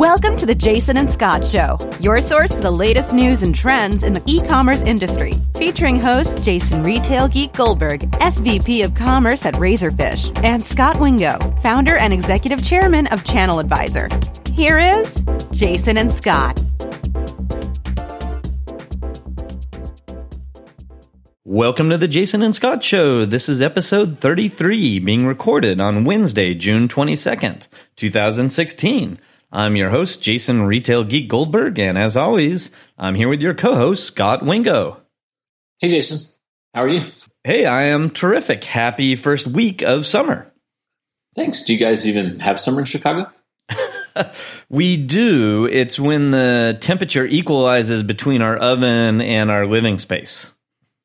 Welcome to the Jason and Scott Show, your source for the latest news and trends in the e commerce industry. Featuring host Jason Retail Geek Goldberg, SVP of Commerce at Razorfish, and Scott Wingo, founder and executive chairman of Channel Advisor. Here is Jason and Scott. Welcome to the Jason and Scott Show. This is episode 33, being recorded on Wednesday, June 22nd, 2016. I'm your host, Jason Retail Geek Goldberg, and as always, I'm here with your co host, Scott Wingo. Hey, Jason. How are you? Hey, I am terrific. Happy first week of summer. Thanks. Do you guys even have summer in Chicago? we do. It's when the temperature equalizes between our oven and our living space.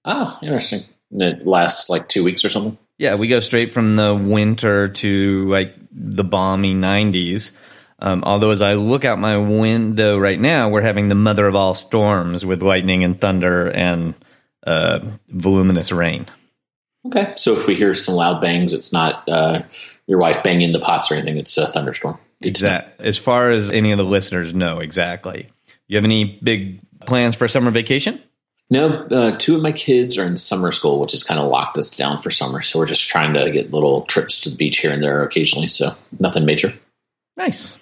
Oh, interesting. And it lasts like two weeks or something? Yeah, we go straight from the winter to like the balmy 90s. Um, although, as I look out my window right now, we're having the mother of all storms with lightning and thunder and uh, voluminous rain. Okay. So if we hear some loud bangs, it's not uh, your wife banging the pots or anything, it's a thunderstorm. Exactly. As far as any of the listeners know, exactly. You have any big plans for summer vacation? No, uh, two of my kids are in summer school, which has kind of locked us down for summer. So we're just trying to get little trips to the beach here and there occasionally. So nothing major. Nice.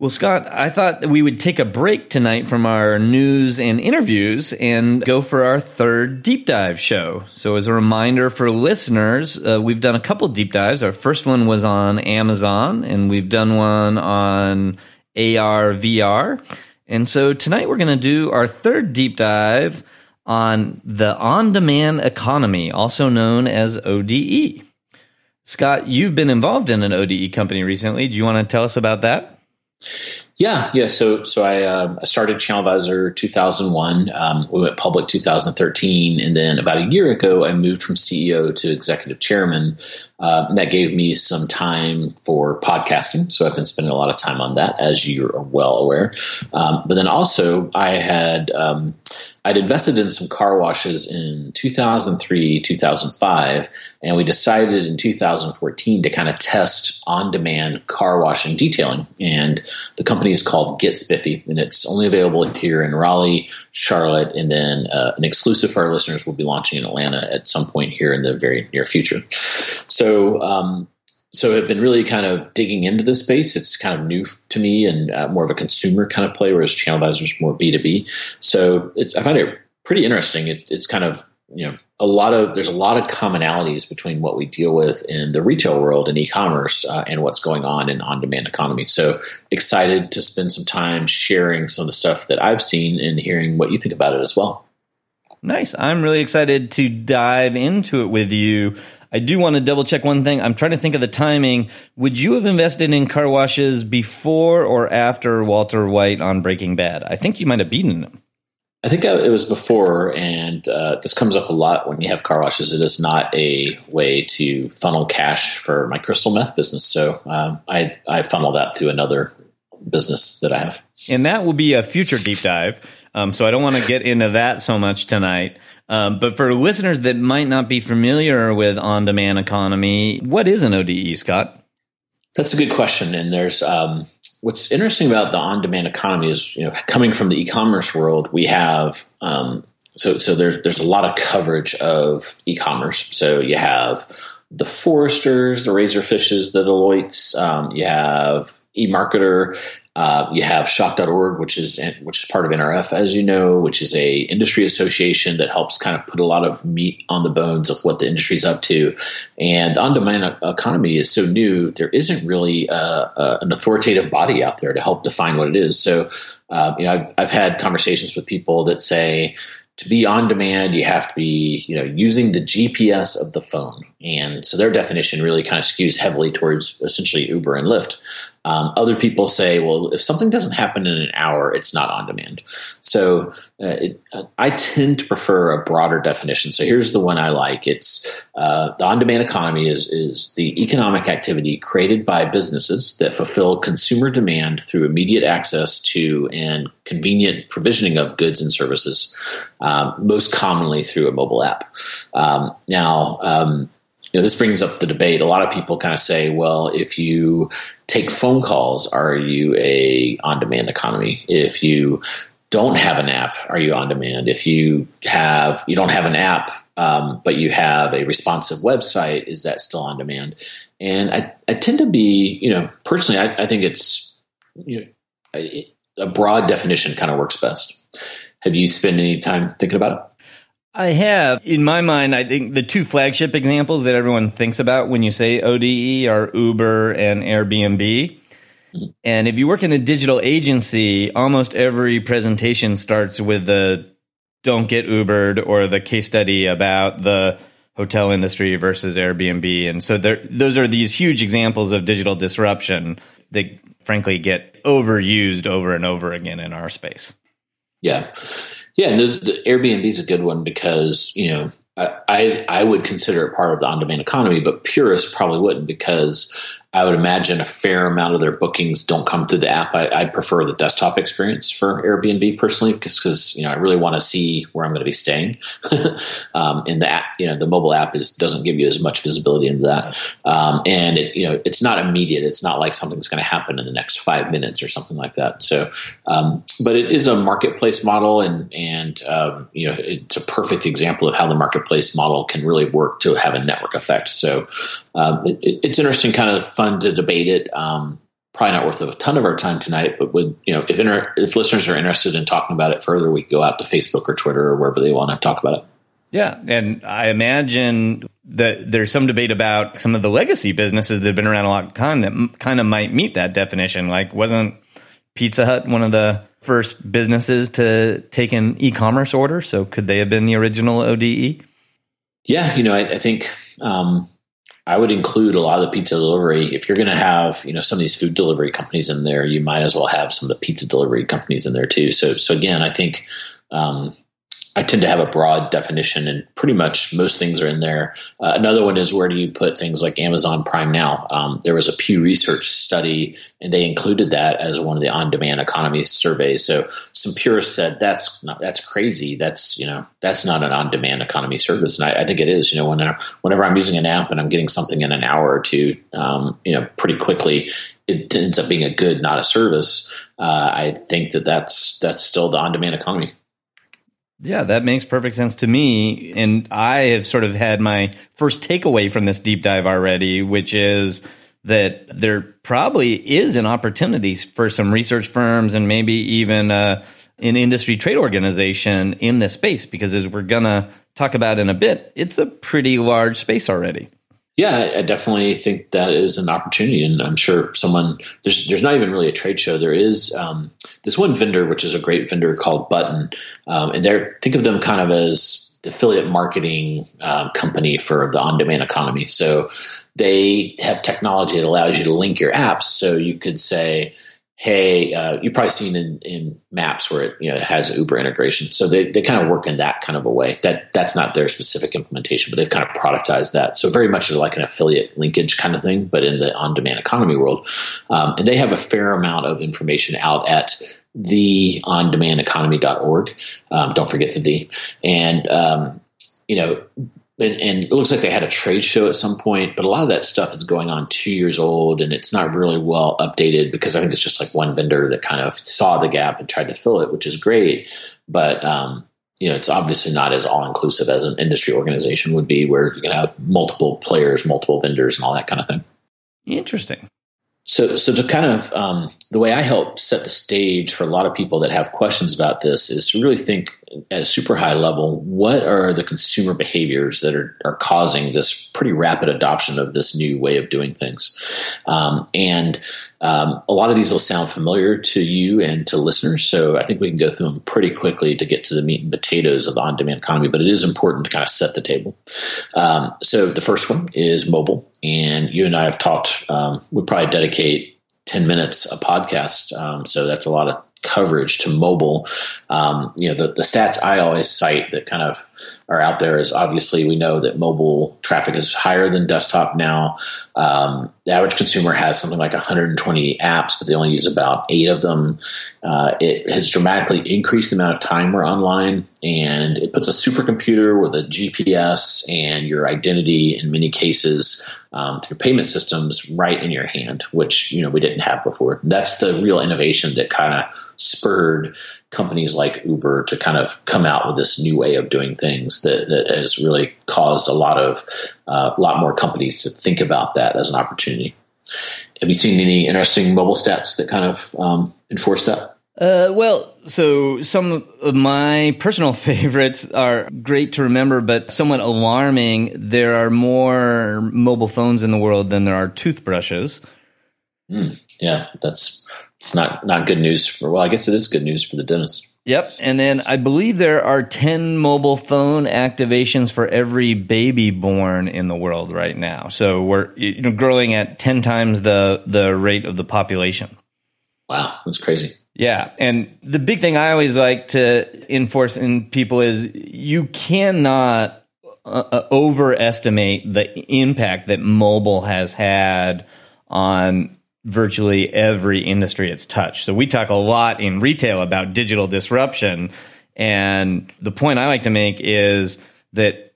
Well, Scott, I thought we would take a break tonight from our news and interviews and go for our third deep dive show. So, as a reminder for listeners, uh, we've done a couple deep dives. Our first one was on Amazon, and we've done one on AR, VR. And so tonight we're going to do our third deep dive on the on demand economy, also known as ODE. Scott, you've been involved in an ODE company recently. Do you want to tell us about that? Yeah, yeah. So, so I uh, started Channel Advisor 2001. Um, we went public 2013, and then about a year ago, I moved from CEO to executive chairman. Uh, that gave me some time for podcasting, so I've been spending a lot of time on that, as you're well aware. Um, but then also, I had um, I'd invested in some car washes in 2003, 2005, and we decided in 2014 to kind of test on-demand car washing detailing. And the company is called Get Spiffy, and it's only available here in Raleigh, Charlotte, and then uh, an exclusive for our listeners will be launching in Atlanta at some point here in the very near future. So. Um, so I've been really kind of digging into this space. It's kind of new to me and uh, more of a consumer kind of play, whereas Channel Advisor is more B two B. So I find it pretty interesting. It, it's kind of you know a lot of there's a lot of commonalities between what we deal with in the retail world and e-commerce uh, and what's going on in on-demand economy. So excited to spend some time sharing some of the stuff that I've seen and hearing what you think about it as well. Nice. I'm really excited to dive into it with you. I do want to double check one thing. I'm trying to think of the timing. Would you have invested in car washes before or after Walter White on Breaking Bad? I think you might have beaten him. I think it was before, and uh, this comes up a lot when you have car washes. It is not a way to funnel cash for my crystal meth business, so um, I I funnel that through another business that I have. And that will be a future deep dive. Um, so I don't want to get into that so much tonight. Um, but for listeners that might not be familiar with on-demand economy, what is an ODE, Scott? That's a good question, and there's um, what's interesting about the on-demand economy is you know coming from the e-commerce world, we have um, so so there's there's a lot of coverage of e-commerce. So you have the Forresters, the Razorfishes, the Deloittes. Um, you have eMarketer. Uh, you have Shop.org, which is which is part of NRF, as you know, which is a industry association that helps kind of put a lot of meat on the bones of what the industry's up to. And the on-demand economy is so new; there isn't really uh, uh, an authoritative body out there to help define what it is. So, uh, you know, I've I've had conversations with people that say, to be on demand, you have to be, you know, using the GPS of the phone. And so their definition really kind of skews heavily towards essentially Uber and Lyft. Um, other people say, well, if something doesn't happen in an hour, it's not on demand. So uh, it, I tend to prefer a broader definition. So here's the one I like. It's uh, the on demand economy is, is the economic activity created by businesses that fulfill consumer demand through immediate access to and convenient provisioning of goods and services, um, most commonly through a mobile app. Um, now, um, you know, this brings up the debate. A lot of people kind of say, well, if you take phone calls, are you a on-demand economy? If you don't have an app, are you on demand? If you have you don't have an app, um, but you have a responsive website, is that still on demand? And I, I tend to be, you know, personally, I, I think it's you know, a, a broad definition kind of works best. Have you spent any time thinking about it? I have. In my mind, I think the two flagship examples that everyone thinks about when you say ODE are Uber and Airbnb. And if you work in a digital agency, almost every presentation starts with the don't get Ubered or the case study about the hotel industry versus Airbnb. And so there, those are these huge examples of digital disruption that frankly get overused over and over again in our space. Yeah. Yeah. And the Airbnb is a good one because, you know, I, I would consider it part of the on-demand economy, but purists probably wouldn't because I would imagine a fair amount of their bookings don't come through the app. I, I prefer the desktop experience for Airbnb personally, because you know I really want to see where I'm going to be staying. um, and the app, you know, the mobile app is doesn't give you as much visibility into that, um, and it, you know it's not immediate. It's not like something's going to happen in the next five minutes or something like that. So, um, but it is a marketplace model, and and um, you know it's a perfect example of how the marketplace model can really work to have a network effect. So, um, it, it's interesting, kind of fun to debate it. Um, probably not worth a ton of our time tonight, but would you know if inter- if listeners are interested in talking about it further, we go out to Facebook or Twitter or wherever they want to talk about it. Yeah, and I imagine that there's some debate about some of the legacy businesses that have been around a long time that m- kind of might meet that definition. Like, wasn't Pizza Hut one of the first businesses to take an e-commerce order? So could they have been the original ODE? Yeah, you know, I, I think um, I would include a lot of the pizza delivery. If you're going to have, you know, some of these food delivery companies in there, you might as well have some of the pizza delivery companies in there too. So, so again, I think um, I tend to have a broad definition, and pretty much most things are in there. Uh, another one is where do you put things like Amazon Prime Now? Um, there was a Pew Research study, and they included that as one of the on-demand economy surveys. So some purists said that's not, that's crazy. That's you know that's not an on-demand economy service, and I, I think it is. You know, whenever whenever I'm using an app and I'm getting something in an hour or two, um, you know, pretty quickly, it ends up being a good, not a service. Uh, I think that that's that's still the on-demand economy. Yeah, that makes perfect sense to me. And I have sort of had my first takeaway from this deep dive already, which is that there probably is an opportunity for some research firms and maybe even uh, an industry trade organization in this space, because as we're going to talk about in a bit, it's a pretty large space already. Yeah, I definitely think that is an opportunity, and I'm sure someone there's there's not even really a trade show. There is um, this one vendor, which is a great vendor called Button, um, and they're think of them kind of as the affiliate marketing uh, company for the on-demand economy. So they have technology that allows you to link your apps. So you could say, hey, uh, you've probably seen in, in maps where it you know has Uber integration. So they, they kind of work in that kind of a way. That that's not their specific implementation, but they've kind of productized that. So very much like an affiliate linkage kind of thing, but in the on-demand economy world. Um, and they have a fair amount of information out at the on-demand-economy.org. Um, don't forget the the and um, you know and, and, it looks like they had a trade show at some point, but a lot of that stuff is going on two years old and it's not really well updated because I think it's just like one vendor that kind of saw the gap and tried to fill it, which is great. But, um, you know, it's obviously not as all inclusive as an industry organization would be, where you can have multiple players, multiple vendors, and all that kind of thing. Interesting. So, so to kind of um, the way I help set the stage for a lot of people that have questions about this is to really think at a super high level what are the consumer behaviors that are, are causing this pretty rapid adoption of this new way of doing things, um, and um, a lot of these will sound familiar to you and to listeners. So I think we can go through them pretty quickly to get to the meat and potatoes of the on-demand economy. But it is important to kind of set the table. Um, so the first one is mobile, and you and I have talked. Um, we probably dedicate 10 minutes a podcast. Um, so that's a lot of coverage to mobile. Um, you know, the, the stats I always cite that kind of are out there is obviously we know that mobile traffic is higher than desktop now. Um, the average consumer has something like 120 apps, but they only use about eight of them. Uh, it has dramatically increased the amount of time we're online, and it puts a supercomputer with a GPS and your identity in many cases um, through payment systems right in your hand, which you know we didn't have before. That's the real innovation that kind of spurred companies like Uber to kind of come out with this new way of doing things that, that has really caused a lot of uh, a lot more companies to think about that as an opportunity. Have you seen any interesting mobile stats that kind of um, enforce that? Uh, well, so some of my personal favorites are great to remember, but somewhat alarming. There are more mobile phones in the world than there are toothbrushes. Mm, yeah, that's it's not not good news for. Well, I guess it is good news for the dentist. Yep, and then I believe there are ten mobile phone activations for every baby born in the world right now. So we're you know growing at ten times the the rate of the population. Wow, that's crazy. Yeah. And the big thing I always like to enforce in people is you cannot uh, uh, overestimate the impact that mobile has had on virtually every industry it's touched. So we talk a lot in retail about digital disruption. And the point I like to make is that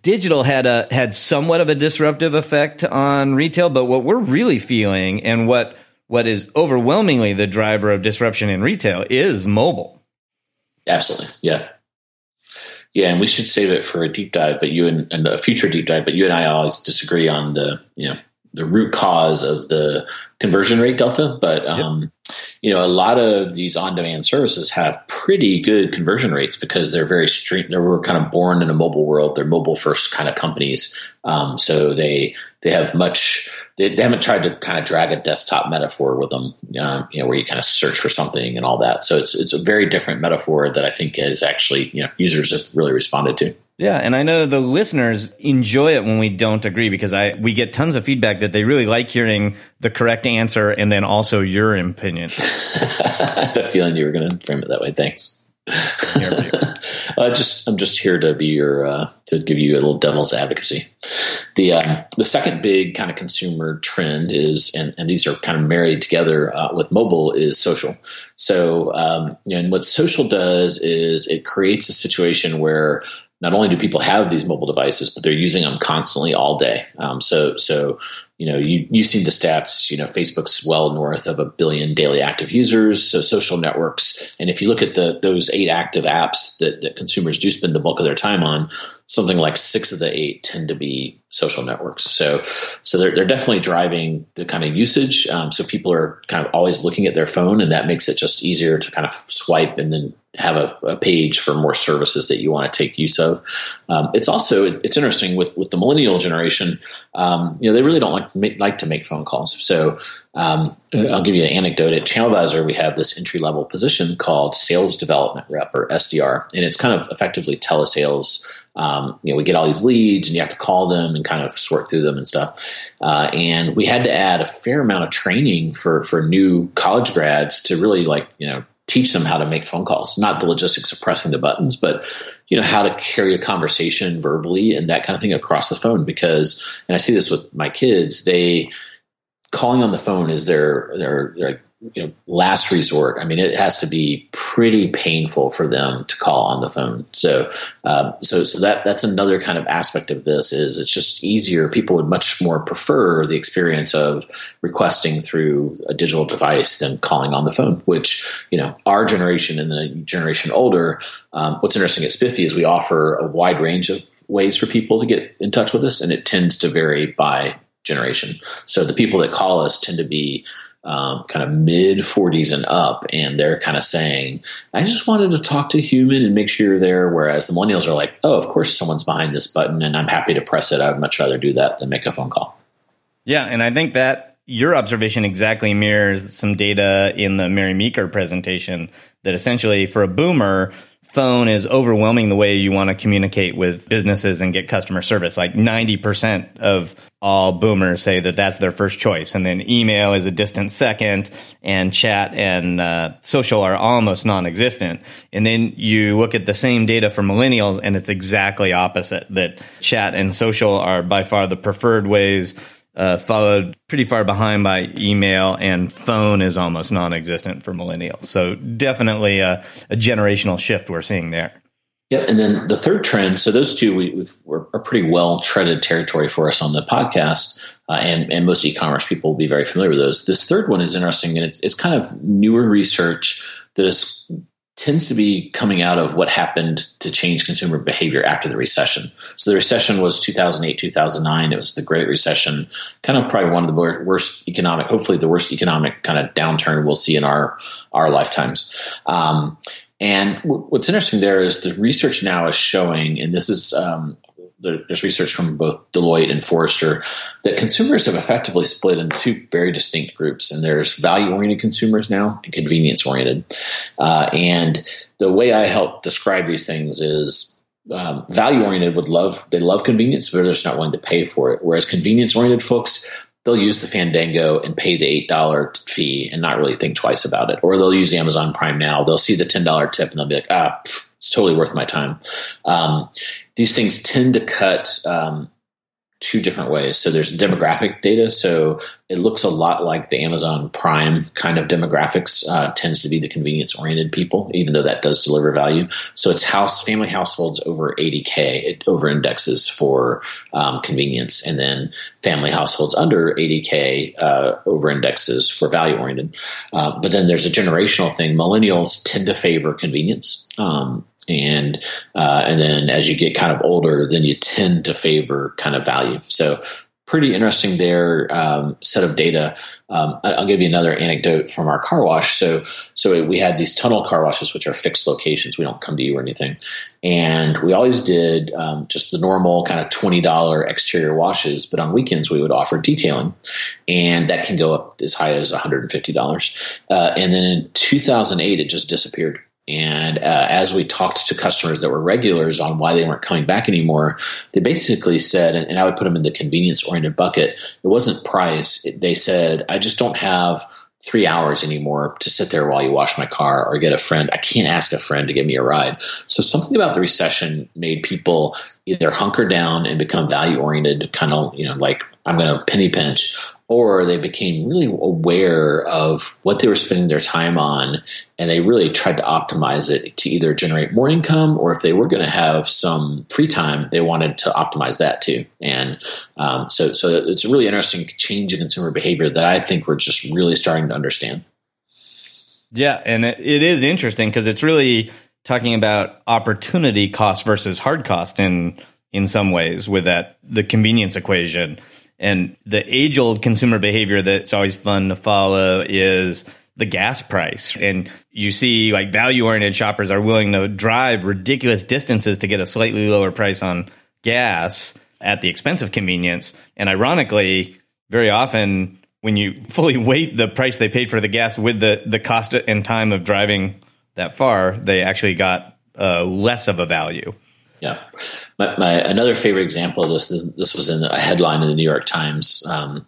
digital had a had somewhat of a disruptive effect on retail, but what we're really feeling and what what is overwhelmingly the driver of disruption in retail is mobile. Absolutely. Yeah. Yeah, and we should save it for a deep dive, but you and, and, a future deep dive. But you and I always disagree on the you know the root cause of the conversion rate delta. But um, yep. you know, a lot of these on-demand services have pretty good conversion rates because they're very street. They were kind of born in a mobile world. They're mobile first kind of companies, um, so they they have much. They, they, haven't tried to kind of drag a desktop metaphor with them, um, you know, where you kind of search for something and all that. So it's it's a very different metaphor that I think is actually you know users have really responded to. Yeah, and I know the listeners enjoy it when we don't agree because I we get tons of feedback that they really like hearing the correct answer and then also your opinion. I had a feeling you were going to frame it that way. Thanks. uh, just I'm just here to be your uh, to give you a little devil's advocacy. The um, the second big kind of consumer trend is, and, and these are kind of married together uh, with mobile, is social. So, um, and what social does is it creates a situation where not only do people have these mobile devices, but they're using them constantly all day. Um, so, so you know, you you've seen the stats. You know, Facebook's well north of a billion daily active users. So, social networks, and if you look at the those eight active apps that that consumers do spend the bulk of their time on, something like six of the eight tend to be social networks. So, so they're they're definitely driving the kind of usage. Um, so people are kind of always looking at their phone, and that makes it just easier to kind of swipe and then have a, a, page for more services that you want to take use of. Um, it's also it's interesting with with the millennial generation. Um, you know, they really don't like make, like to make phone calls. So um, I'll give you an anecdote. At ChannelAdvisor, we have this entry level position called Sales Development Rep or SDR, and it's kind of effectively telesales. Um, you know, we get all these leads, and you have to call them and kind of sort through them and stuff. Uh, and we had to add a fair amount of training for for new college grads to really like you know teach them how to make phone calls, not the logistics of pressing the buttons, but you know how to carry a conversation verbally and that kind of thing across the phone. Because, and I see this with my kids, they calling on the phone is their their, their you know, last resort. I mean, it has to be pretty painful for them to call on the phone. So, um, so, so that that's another kind of aspect of this is it's just easier. People would much more prefer the experience of requesting through a digital device than calling on the phone. Which you know, our generation and the generation older. Um, what's interesting at Spiffy is we offer a wide range of ways for people to get in touch with us, and it tends to vary by generation. So the people that call us tend to be um, kind of mid 40s and up, and they're kind of saying, I just wanted to talk to a human and make sure you're there. Whereas the millennials are like, oh, of course someone's behind this button, and I'm happy to press it. I would much rather do that than make a phone call. Yeah, and I think that your observation exactly mirrors some data in the Mary Meeker presentation that essentially for a boomer, phone is overwhelming the way you want to communicate with businesses and get customer service. Like 90% of all boomers say that that's their first choice. And then email is a distant second, and chat and uh, social are almost non existent. And then you look at the same data for millennials, and it's exactly opposite that chat and social are by far the preferred ways uh, followed pretty far behind by email, and phone is almost non existent for millennials. So, definitely a, a, generational shift we're seeing there. Yeah, and then the third trend. So those two we, are pretty well treaded territory for us on the podcast, uh, and and most e-commerce people will be very familiar with those. This third one is interesting, and it's it's kind of newer research that is tends to be coming out of what happened to change consumer behavior after the recession. So the recession was 2008, 2009. It was the Great Recession, kind of probably one of the worst economic, hopefully the worst economic kind of downturn we'll see in our our lifetimes. Um, and what's interesting there is the research now is showing, and this is um, there's research from both Deloitte and Forrester that consumers have effectively split into two very distinct groups, and there's value-oriented consumers now and convenience-oriented. Uh, and the way I help describe these things is um, value-oriented would love they love convenience, but they're just not willing to pay for it. Whereas convenience-oriented folks they'll use the Fandango and pay the eight dollar fee and not really think twice about it, or they'll use Amazon Prime now. They'll see the ten dollar tip and they'll be like, ah. Pff, it's totally worth my time. Um, these things tend to cut um, two different ways. So there's demographic data. So it looks a lot like the Amazon Prime kind of demographics uh, tends to be the convenience oriented people, even though that does deliver value. So it's house family households over 80k. It over indexes for um, convenience, and then family households under 80k uh, over indexes for value oriented. Uh, but then there's a generational thing. Millennials tend to favor convenience. Um, and uh, and then as you get kind of older, then you tend to favor kind of value. So pretty interesting there um, set of data. Um, I'll give you another anecdote from our car wash. So so we had these tunnel car washes, which are fixed locations. We don't come to you or anything, and we always did um, just the normal kind of twenty dollar exterior washes. But on weekends, we would offer detailing, and that can go up as high as one hundred and fifty dollars. Uh, and then in two thousand eight, it just disappeared and uh, as we talked to customers that were regulars on why they weren't coming back anymore, they basically said, and, and I would put them in the convenience oriented bucket, it wasn't price. It, they said, I just don't have three hours anymore to sit there while you wash my car or get a friend. I can't ask a friend to give me a ride. So something about the recession made people either hunker down and become value oriented, kind of, you know, like I'm going to penny pinch, or they became really aware of what they were spending their time on and they really tried to optimize it to either generate more income or if they were going to have some free time they wanted to optimize that too. And um, so so it's a really interesting change in consumer behavior that i think we're just really starting to understand. Yeah and it, it is interesting because it's really talking about opportunity cost versus hard cost in in some ways with that the convenience equation and the age old consumer behavior that's always fun to follow is the gas price. And you see like value oriented shoppers are willing to drive ridiculous distances to get a slightly lower price on gas at the expense of convenience. And ironically, very often when you fully weight the price they paid for the gas with the, the cost and time of driving that far, they actually got uh, less of a value. Yeah, my, my, another favorite example of this. This was in a headline in the New York Times. Um,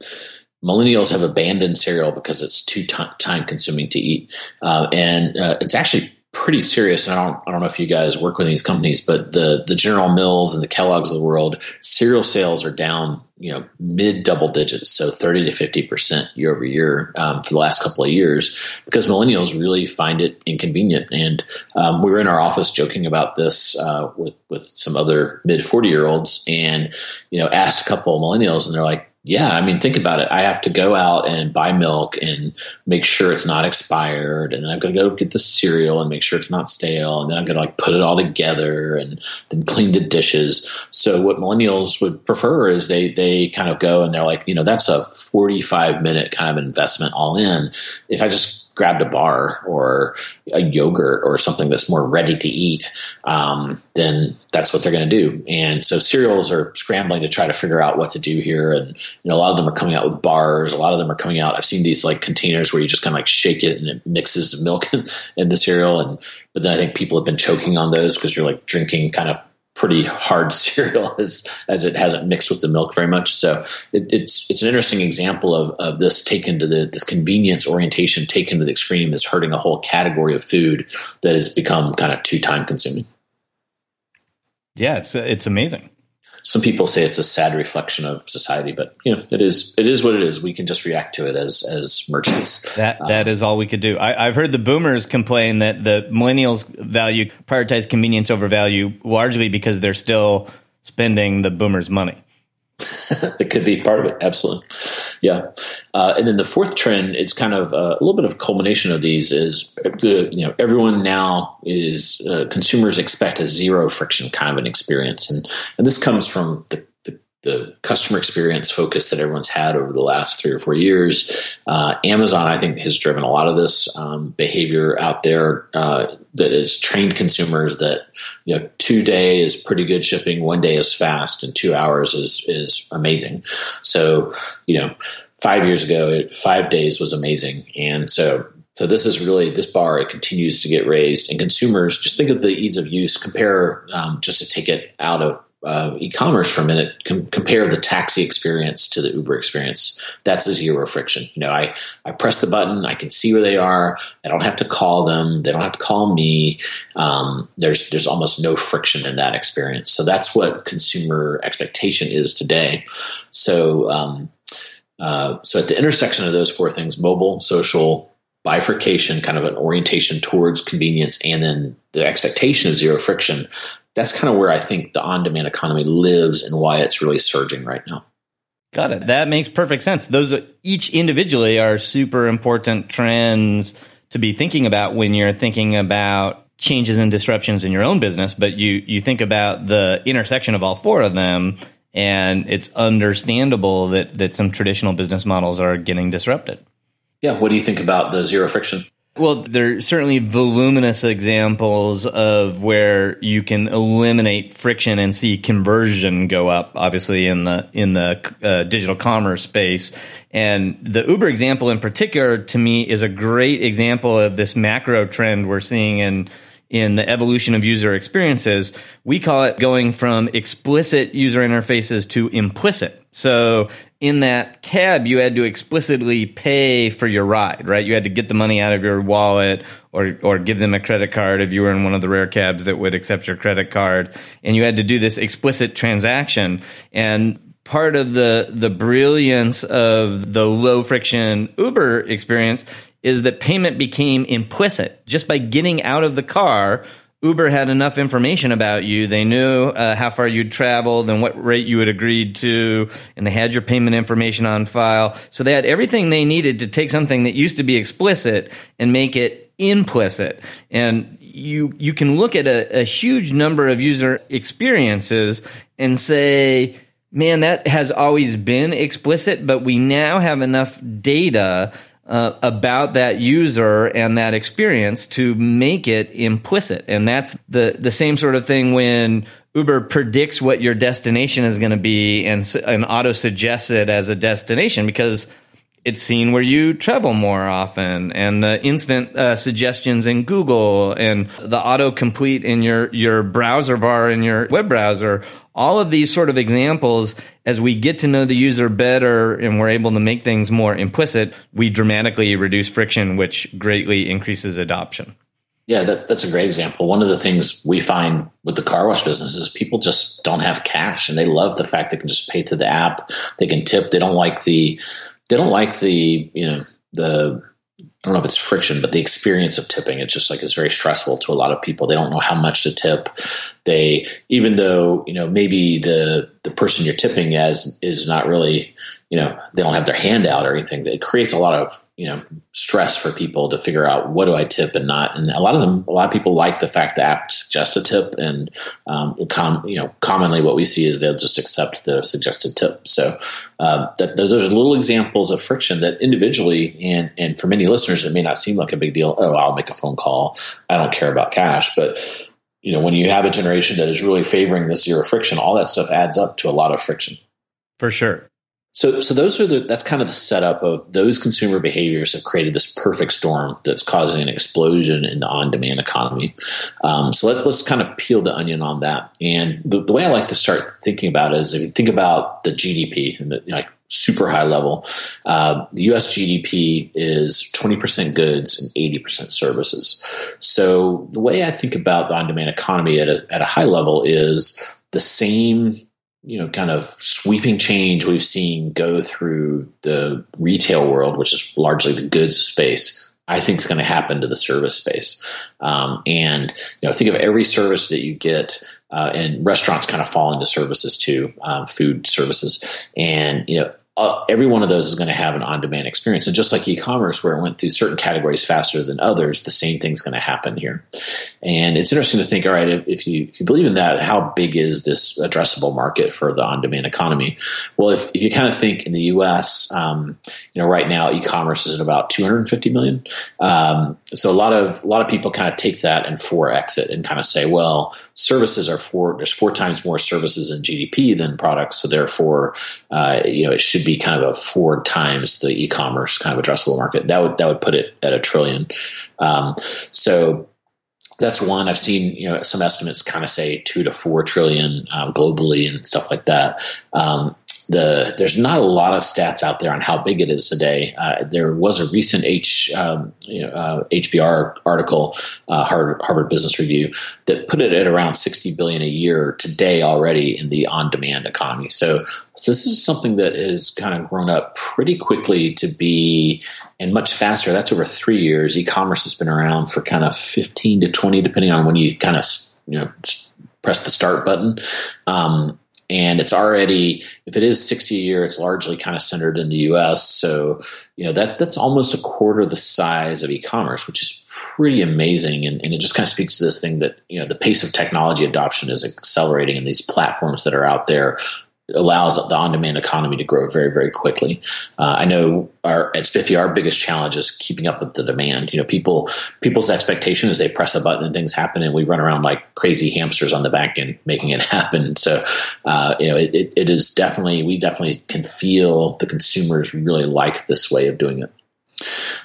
millennials have abandoned cereal because it's too t- time consuming to eat, uh, and uh, it's actually pretty serious. And I don't, I don't know if you guys work with these companies, but the the General Mills and the Kellogg's of the world, cereal sales are down, you know, mid double digits, so thirty to fifty percent year over year um, for the last couple of years, because millennials really find it inconvenient. And um, we were in our office joking about this uh, with with some other mid forty year olds, and you know, asked a couple of millennials, and they're like yeah, I mean, think about it. I have to go out and buy milk and make sure it's not expired, and then I've got to go get the cereal and make sure it's not stale, and then I'm going to like put it all together and then clean the dishes. So what millennials would prefer is they they kind of go and they're like, you know, that's a 45 minute kind of investment all in. If I just grabbed a bar or a yogurt or something that's more ready to eat, um, then that's what they're going to do. And so cereals are scrambling to try to figure out what to do here. And you know, a lot of them are coming out with bars. A lot of them are coming out. I've seen these like containers where you just kind of like shake it and it mixes the milk in the cereal. And but then I think people have been choking on those because you're like drinking kind of pretty hard cereal as as it hasn't mixed with the milk very much. So it, it's it's an interesting example of, of this taken to the this convenience orientation taken to the extreme is hurting a whole category of food that has become kind of too time consuming. Yeah, it's it's amazing some people say it's a sad reflection of society, but you know, it is it is what it is. We can just react to it as as merchants. That that um, is all we could do. I, have heard the boomers complain that the millennials value prioritize convenience over value largely because they're still spending the boomers' money. it could be part of it. Absolutely. Yeah. Uh, and then the fourth trend, it's kind of uh, a little bit of culmination of these is the, you know, everyone now is uh, consumers expect a zero friction kind of an experience. And, and this comes from the the customer experience focus that everyone's had over the last three or four years. Uh, Amazon, I think, has driven a lot of this um, behavior out there uh, that has trained consumers that you know two day is pretty good shipping, one day is fast, and two hours is is amazing. So you know, five years ago, five days was amazing, and so so this is really this bar. It continues to get raised, and consumers just think of the ease of use. Compare um, just a ticket out of uh, e-commerce for a minute, com- compare the taxi experience to the Uber experience. That's zero friction. You know, I I press the button, I can see where they are. I don't have to call them. They don't have to call me. Um, there's there's almost no friction in that experience. So that's what consumer expectation is today. So um, uh, so at the intersection of those four things: mobile, social, bifurcation, kind of an orientation towards convenience, and then the expectation of zero friction that's kind of where I think the on demand economy lives and why it's really surging right now. Got it. That makes perfect sense. Those each individually are super important trends to be thinking about when you're thinking about changes and disruptions in your own business, but you you think about the intersection of all four of them and it's understandable that that some traditional business models are getting disrupted. Yeah, what do you think about the zero friction? Well, there are certainly voluminous examples of where you can eliminate friction and see conversion go up. Obviously, in the in the uh, digital commerce space, and the Uber example in particular, to me, is a great example of this macro trend we're seeing in in the evolution of user experiences. We call it going from explicit user interfaces to implicit. So in that cab, you had to explicitly pay for your ride, right? You had to get the money out of your wallet or, or give them a credit card if you were in one of the rare cabs that would accept your credit card. And you had to do this explicit transaction. And part of the, the brilliance of the low friction Uber experience is that payment became implicit just by getting out of the car Uber had enough information about you. They knew uh, how far you'd traveled and what rate you had agreed to, and they had your payment information on file. So they had everything they needed to take something that used to be explicit and make it implicit. And you you can look at a, a huge number of user experiences and say, man, that has always been explicit, but we now have enough data uh, about that user and that experience to make it implicit. And that's the, the same sort of thing when Uber predicts what your destination is going to be and, and auto suggests it as a destination because it's seen where you travel more often and the instant uh, suggestions in Google and the autocomplete in your, your browser bar in your web browser all of these sort of examples, as we get to know the user better and we're able to make things more implicit, we dramatically reduce friction, which greatly increases adoption. Yeah, that, that's a great example. One of the things we find with the car wash business is people just don't have cash and they love the fact they can just pay through the app. They can tip. They don't like the, they don't like the, you know, the I don't know if it's friction, but the experience of tipping, it's just like it's very stressful to a lot of people. They don't know how much to tip. They even though you know maybe the the person you're tipping as is not really you know they don't have their hand out or anything it creates a lot of you know stress for people to figure out what do i tip and not. And a lot of them a lot of people like the fact the app suggests a tip and um, com, you know commonly what we see is they'll just accept the suggested tip. So um, that, those are little examples of friction that individually and and for many listeners it may not seem like a big deal. Oh i'll make a phone call. I don't care about cash. But you know, when you have a generation that is really favoring this zero friction, all that stuff adds up to a lot of friction. For sure. So, so those are the that's kind of the setup of those consumer behaviors have created this perfect storm that's causing an explosion in the on-demand economy. Um, so let, us kind of peel the onion on that. And the, the, way I like to start thinking about it is if you think about the GDP and the, like super high level, uh, the U.S. GDP is twenty percent goods and eighty percent services. So the way I think about the on-demand economy at a, at a high level is the same you know kind of sweeping change we've seen go through the retail world, which is largely the goods space. I think is going to happen to the service space, um, and you know think of every service that you get, uh, and restaurants kind of fall into services too, um, food services, and you know uh, every one of those is going to have an on-demand experience. And just like e-commerce, where it went through certain categories faster than others, the same thing's going to happen here. And it's interesting to think, all right, if, if, you if you believe in that, how big is this addressable market for the on-demand economy? Well, if, if you kind of think in the U.S., um, you know, right now e-commerce is at about 250 million. Um, so a lot of a lot of people kind of take that and 4x it and kind of say, well, services are four there's four times more services in GDP than products, so therefore, uh, you know, it should be kind of a four times the e-commerce kind of addressable market. That would that would put it at a trillion. Um, so that's one. I've seen you know some estimates kind of say two to four trillion um, globally and stuff like that. Um, the there's not a lot of stats out there on how big it is today. Uh, there was a recent H um, you know, uh, HBR article, uh, Harvard, Business Review, that put it at around 60 billion a year today already in the on-demand economy. So, so this is something that has kind of grown up pretty quickly to be and much faster. That's over three years. E-commerce has been around for kind of 15 to 20, depending on when you kind of you know press the start button. Um, and it's already if it is 60 a year it's largely kind of centered in the us so you know that that's almost a quarter the size of e-commerce which is pretty amazing. And, and it just kind of speaks to this thing that you know the pace of technology adoption is accelerating and these platforms that are out there allows the on-demand economy to grow very, very quickly. Uh, I know our at Spiffy, our biggest challenge is keeping up with the demand. You know, people people's expectation is they press a button and things happen, and we run around like crazy hamsters on the back end making it happen. So, uh, you know, it, it, it is definitely we definitely can feel the consumers really like this way of doing it.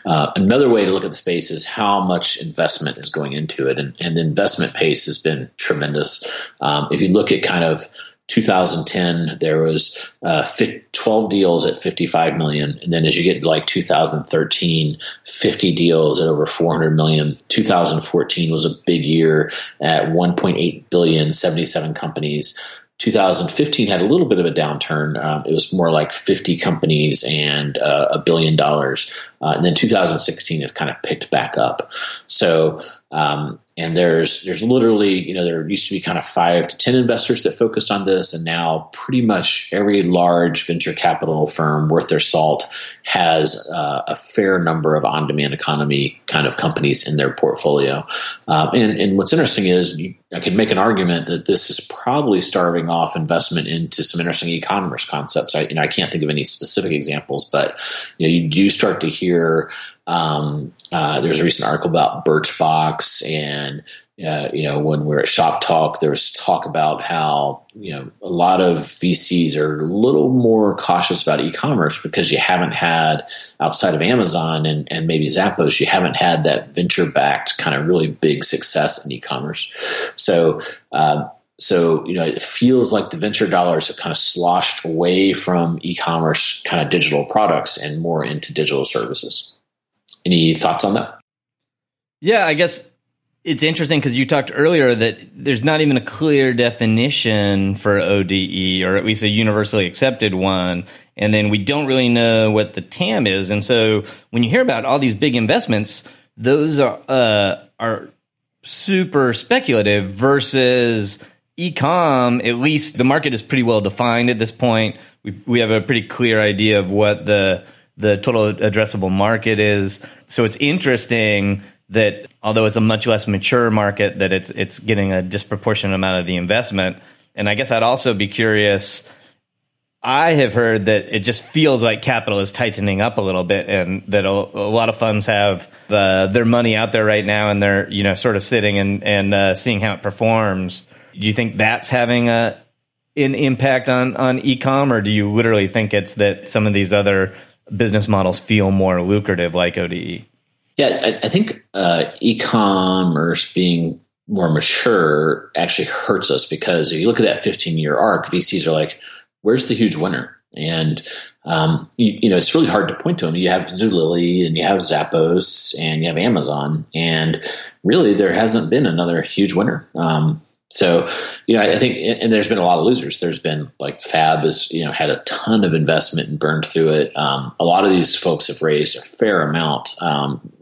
Uh, another way to look at the space is how much investment is going into it, and, and the investment pace has been tremendous. Um, if you look at kind of 2010 there was uh, 12 deals at 55 million and then as you get to like 2013 50 deals at over 400 million 2014 was a big year at 1.8 billion 77 companies 2015 had a little bit of a downturn. Um, it was more like 50 companies and uh, a billion dollars. Uh, and then 2016 has kind of picked back up. So um, and there's there's literally you know there used to be kind of five to ten investors that focused on this, and now pretty much every large venture capital firm worth their salt has uh, a fair number of on-demand economy kind of companies in their portfolio. Um, and, and what's interesting is you, I could make an argument that this is probably starving off investment into some interesting e-commerce concepts. I, you know, I can't think of any specific examples, but you know, you do start to hear um, uh, there's a recent article about Birchbox, and uh, you know when we're at Shoptalk, there's talk about how you know a lot of VCs are a little more cautious about e-commerce because you haven't had outside of Amazon and, and maybe Zappos, you haven't had that venture-backed kind of really big success in e-commerce. So. Uh, so, you know, it feels like the venture dollars have kind of sloshed away from e-commerce kind of digital products and more into digital services. Any thoughts on that? Yeah, I guess it's interesting because you talked earlier that there's not even a clear definition for ODE, or at least a universally accepted one. And then we don't really know what the TAM is. And so when you hear about all these big investments, those are uh, are super speculative versus ecom. At least the market is pretty well defined at this point. We we have a pretty clear idea of what the the total addressable market is. So it's interesting that although it's a much less mature market, that it's it's getting a disproportionate amount of the investment. And I guess I'd also be curious. I have heard that it just feels like capital is tightening up a little bit, and that a, a lot of funds have uh, their money out there right now, and they're you know sort of sitting and and uh, seeing how it performs. Do you think that's having a an impact on on ecom, or do you literally think it's that some of these other business models feel more lucrative, like ODE? Yeah, I, I think uh, e-commerce being more mature actually hurts us because if you look at that 15 year arc, VCs are like, where's the huge winner? And um, you, you, know, it's really hard to point to them. You have Zulily and you have Zappos and you have Amazon, and really there hasn't been another huge winner. Um, so, you know, I think, and there's been a lot of losers. There's been like Fab has, you know, had a ton of investment and burned through it. Um, a lot of these folks have raised a fair amount.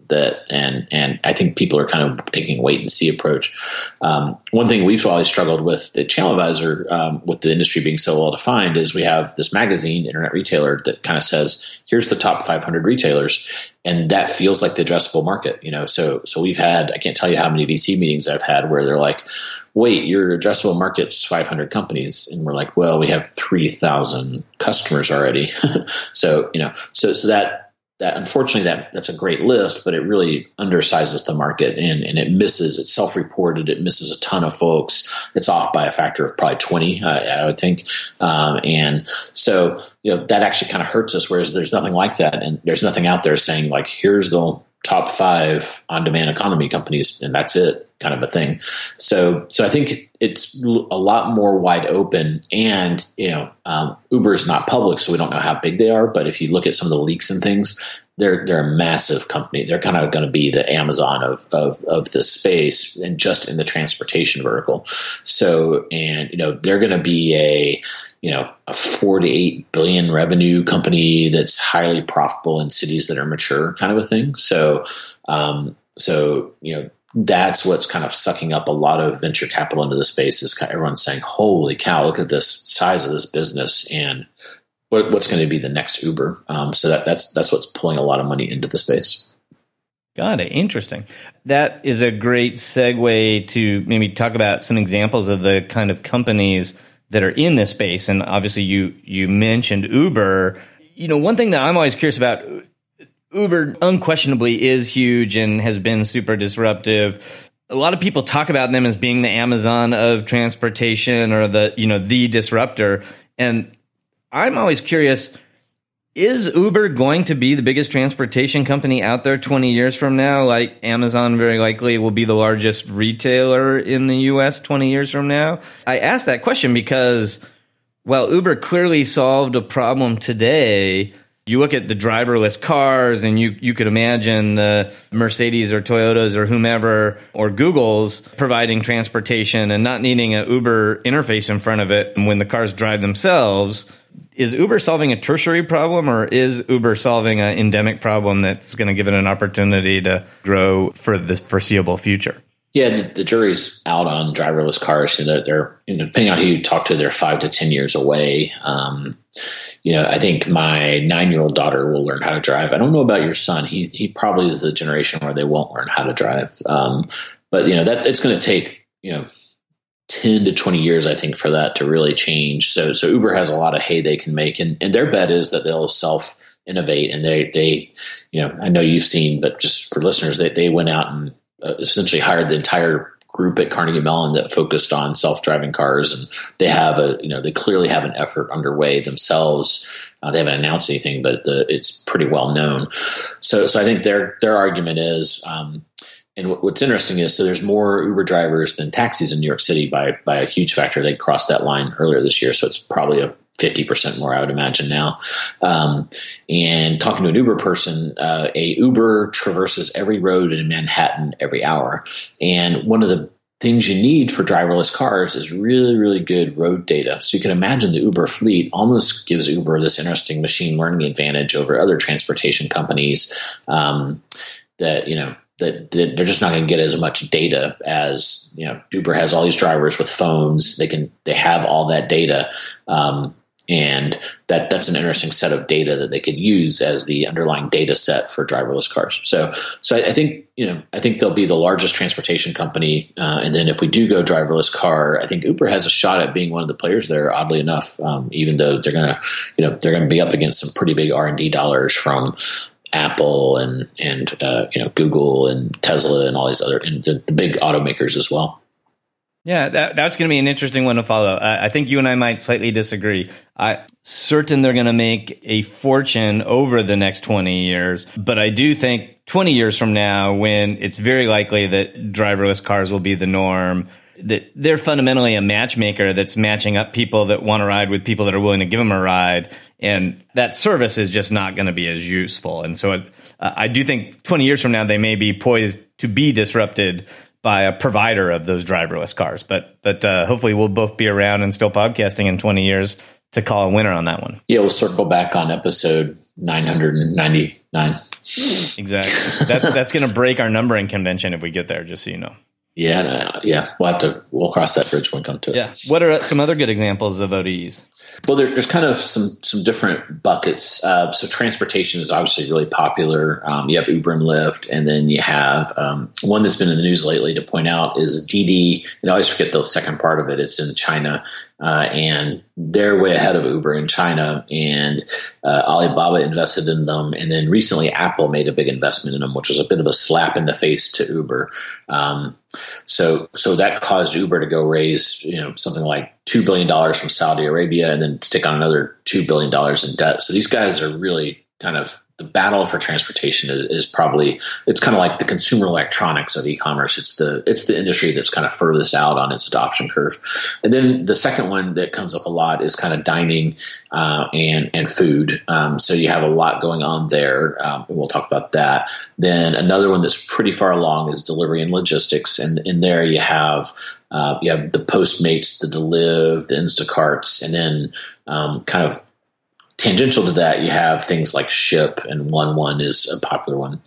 That and and I think people are kind of taking a wait and see approach. Um, one thing we've always struggled with the Channel Advisor, um, with the industry being so well defined, is we have this magazine, Internet Retailer, that kind of says, "Here's the top 500 retailers," and that feels like the addressable market. You know, so so we've had I can't tell you how many VC meetings I've had where they're like, "Wait, your addressable market's 500 companies," and we're like, "Well, we have 3,000 customers already." so you know, so so that that unfortunately that that's a great list, but it really undersizes the market and, and it misses. It's self-reported. It misses a ton of folks. It's off by a factor of probably twenty, uh, I would think. Um, and so you know that actually kind of hurts us. Whereas there's nothing like that, and there's nothing out there saying like here's the top five on-demand economy companies, and that's it, kind of a thing. So, so I think it's a lot more wide open, and you know, um, Uber is not public, so we don't know how big they are. But if you look at some of the leaks and things, they're they're a massive company. They're kind of going to be the Amazon of of of the space, and just in the transportation vertical. So, and you know, they're going to be a you know a four to eight billion revenue company that's highly profitable in cities that are mature, kind of a thing. So, um, so you know that's what's kind of sucking up a lot of venture capital into the space. Is kind of everyone's saying, "Holy cow! Look at this size of this business and." What, what's going to be the next Uber? Um, so that, that's that's what's pulling a lot of money into the space. Got it. Interesting. That is a great segue to maybe talk about some examples of the kind of companies that are in this space. And obviously, you you mentioned Uber. You know, one thing that I'm always curious about. Uber unquestionably is huge and has been super disruptive. A lot of people talk about them as being the Amazon of transportation or the, you know, the disruptor. And I'm always curious is Uber going to be the biggest transportation company out there 20 years from now? Like Amazon very likely will be the largest retailer in the US 20 years from now? I ask that question because while Uber clearly solved a problem today, you look at the driverless cars and you, you could imagine the Mercedes or Toyotas or whomever or Google's providing transportation and not needing an Uber interface in front of it. And when the cars drive themselves, is Uber solving a tertiary problem or is Uber solving an endemic problem that's going to give it an opportunity to grow for the foreseeable future? Yeah, the, the jury's out on driverless cars. You know, they're, you know, depending on who you talk to, they're five to ten years away. Um, you know, I think my nine-year-old daughter will learn how to drive. I don't know about your son. He he probably is the generation where they won't learn how to drive. Um, but you know that it's going to take you know 10 to 20 years, I think, for that to really change. So, so Uber has a lot of hay they can make, and, and their bet is that they'll self innovate. And they, they, you know, I know you've seen, but just for listeners, they, they went out and essentially hired the entire group at Carnegie Mellon that focused on self-driving cars, and they have a, you know, they clearly have an effort underway themselves. Uh, they haven't announced anything, but the, it's pretty well known. So, so I think their their argument is, um, and what's interesting is, so there's more Uber drivers than taxis in New York City by by a huge factor. They crossed that line earlier this year, so it's probably a 50% more, I would imagine now. Um, and talking to an Uber person, uh, a Uber traverses every road in Manhattan every hour. And one of the things you need for driverless cars is really, really good road data. So you can imagine the Uber fleet almost gives Uber this interesting machine learning advantage over other transportation companies um, that, you know, that, they're just not going to get as much data as you know. Uber has all these drivers with phones; they can they have all that data, um, and that that's an interesting set of data that they could use as the underlying data set for driverless cars. So, so I, I think you know I think they'll be the largest transportation company, uh, and then if we do go driverless car, I think Uber has a shot at being one of the players there. Oddly enough, um, even though they're gonna you know they're gonna be up against some pretty big R and D dollars from Apple and and uh, you know Google and Tesla and all these other and the, the big automakers as well. Yeah, that, that's going to be an interesting one to follow. I, I think you and I might slightly disagree. I'm certain they're going to make a fortune over the next 20 years, but I do think 20 years from now, when it's very likely that driverless cars will be the norm, that they're fundamentally a matchmaker that's matching up people that want to ride with people that are willing to give them a ride. And that service is just not going to be as useful. And so uh, I do think 20 years from now, they may be poised to be disrupted by a provider of those driverless cars. But but uh, hopefully we'll both be around and still podcasting in 20 years to call a winner on that one. Yeah, we'll circle back on episode 999. Exactly. That's that's going to break our numbering convention if we get there. Just so you know. Yeah, no, yeah. We'll have to. We'll cross that bridge when we come to it. Yeah. What are some other good examples of ODEs? Well, there, there's kind of some some different buckets. Uh, so transportation is obviously really popular. Um, you have Uber and Lyft, and then you have um, one that's been in the news lately to point out is Didi. And I always forget the second part of it. It's in China, uh, and they're way ahead of Uber in China. And uh, Alibaba invested in them, and then recently Apple made a big investment in them, which was a bit of a slap in the face to Uber. Um, so, so that caused Uber to go raise, you know, something like two billion dollars from Saudi Arabia, and then to take on another two billion dollars in debt. So these guys are really kind of the battle for transportation is, is, probably it's kind of like the consumer electronics of e-commerce. It's the it's the industry that's kind of furthest out on its adoption curve. And then the second one that comes up a lot is kind of dining uh, and and food. Um, so you have a lot going on there, um, and we'll talk about that. Then another one that's pretty far along is delivery and logistics, and in there you have uh, you have the Postmates, the Deliv, the Instacarts, and then um, kind of tangential to that, you have things like Ship and One One is a popular one,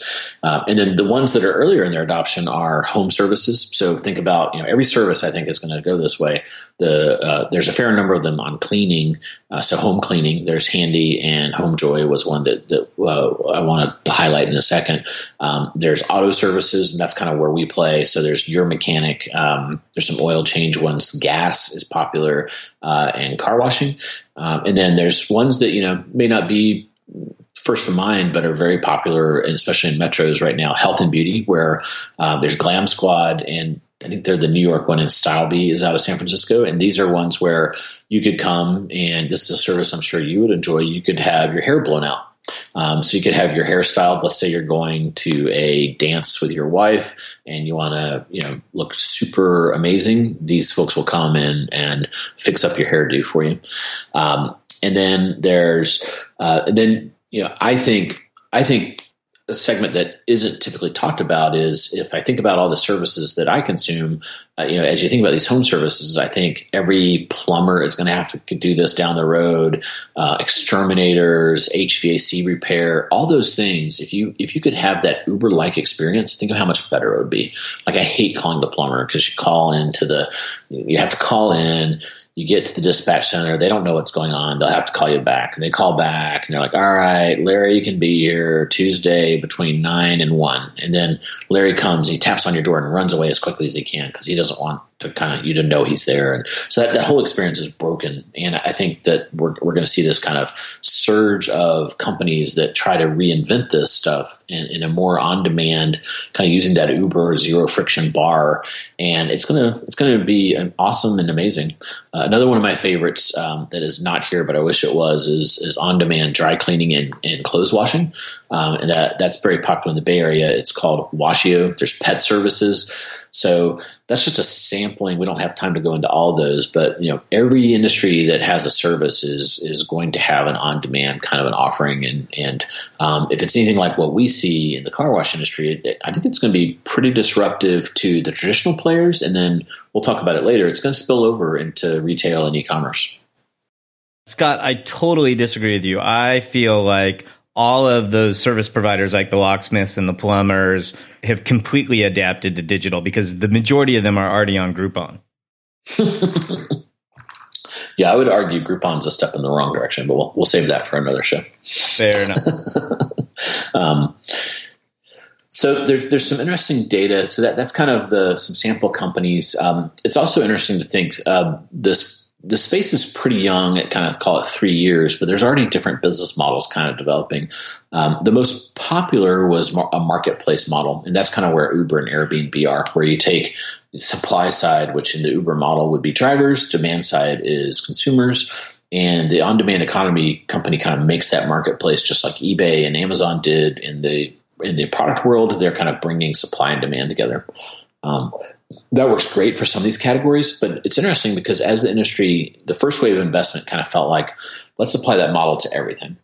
uh, and then the ones that are earlier in their adoption are home services. So think about you know every service I think is going to go this way. The uh, there's a fair number of them on cleaning, uh, so home cleaning. There's Handy and HomeJoy was one that, that uh, I want to highlight in a second. Um, there's auto services, and that's kind of where we play. So there's your mechanic. Um, there's some oil change ones. Gas is popular, uh, and car washing. Um, and then there's ones that you know may not be first of mind, but are very popular, especially in metros right now. Health and beauty, where uh, there's Glam Squad, and I think they're the New York one, and Stylebee is out of San Francisco. And these are ones where you could come, and this is a service I'm sure you would enjoy. You could have your hair blown out. Um, so you could have your hairstyle. Let's say you're going to a dance with your wife and you want to, you know, look super amazing. These folks will come in and fix up your hairdo for you. Um, and then there's, uh, then you know, I think I think a segment that isn't typically talked about is if I think about all the services that I consume, uh, you know, as you think about these home services, I think every plumber is going to have to do this down the road. Uh, exterminators, HVAC repair, all those things. If you if you could have that Uber like experience, think of how much better it would be. Like I hate calling the plumber because you call into the, you have to call in you get to the dispatch center, they don't know what's going on. They'll have to call you back. And they call back and they're like, all right, Larry you can be here Tuesday between nine and one. And then Larry comes, he taps on your door and runs away as quickly as he can because he doesn't want to kind of you to know he's there. And so that, that whole experience is broken. And I think that we're, we're going to see this kind of surge of companies that try to reinvent this stuff in, in a more on demand kind of using that Uber zero friction bar. And it's going to, it's going to be awesome and amazing. Uh, another one of my favorites um, that is not here, but I wish it was, is, is on demand dry cleaning and, and clothes washing. Um, and that, that's very popular in the Bay Area. It's called Washio. There's pet services. So that's just a sampling. We don't have time to go into all those, but you know, every industry that has a service is is going to have an on demand kind of an offering, and and um, if it's anything like what we see in the car wash industry, it, I think it's going to be pretty disruptive to the traditional players, and then we'll talk about it later. It's going to spill over into retail and e commerce. Scott, I totally disagree with you. I feel like all of those service providers like the locksmiths and the plumbers have completely adapted to digital because the majority of them are already on Groupon. yeah, I would argue Groupon's a step in the wrong direction, but we'll, we'll save that for another show. Fair enough. um, so there, there's some interesting data. So that, that's kind of the some sample companies. Um, it's also interesting to think uh, this the space is pretty young at kind of call it three years, but there's already different business models kind of developing. Um, the most popular was a marketplace model, and that's kind of where Uber and Airbnb are, where you take supply side, which in the Uber model would be drivers, demand side is consumers, and the on demand economy company kind of makes that marketplace just like eBay and Amazon did in the in the product world. They're kind of bringing supply and demand together. Um, that works great for some of these categories, but it's interesting because as the industry, the first wave of investment kind of felt like, let's apply that model to everything.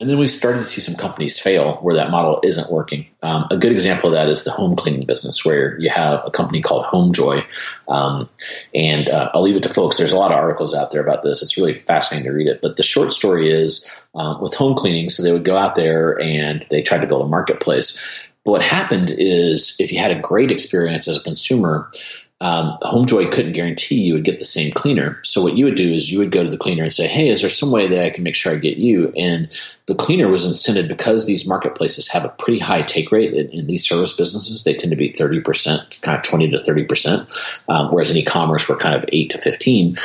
And then we started to see some companies fail where that model isn't working. Um, a good example of that is the home cleaning business, where you have a company called HomeJoy. Um, and uh, I'll leave it to folks. There's a lot of articles out there about this. It's really fascinating to read it. But the short story is um, with home cleaning, so they would go out there and they tried to build a marketplace. But what happened is if you had a great experience as a consumer, um, HomeJoy couldn't guarantee you would get the same cleaner. So what you would do is you would go to the cleaner and say, "Hey, is there some way that I can make sure I get you?" And the cleaner was incented because these marketplaces have a pretty high take rate in, in these service businesses. They tend to be thirty percent, kind of twenty to thirty percent, um, whereas in e-commerce we're kind of eight to fifteen.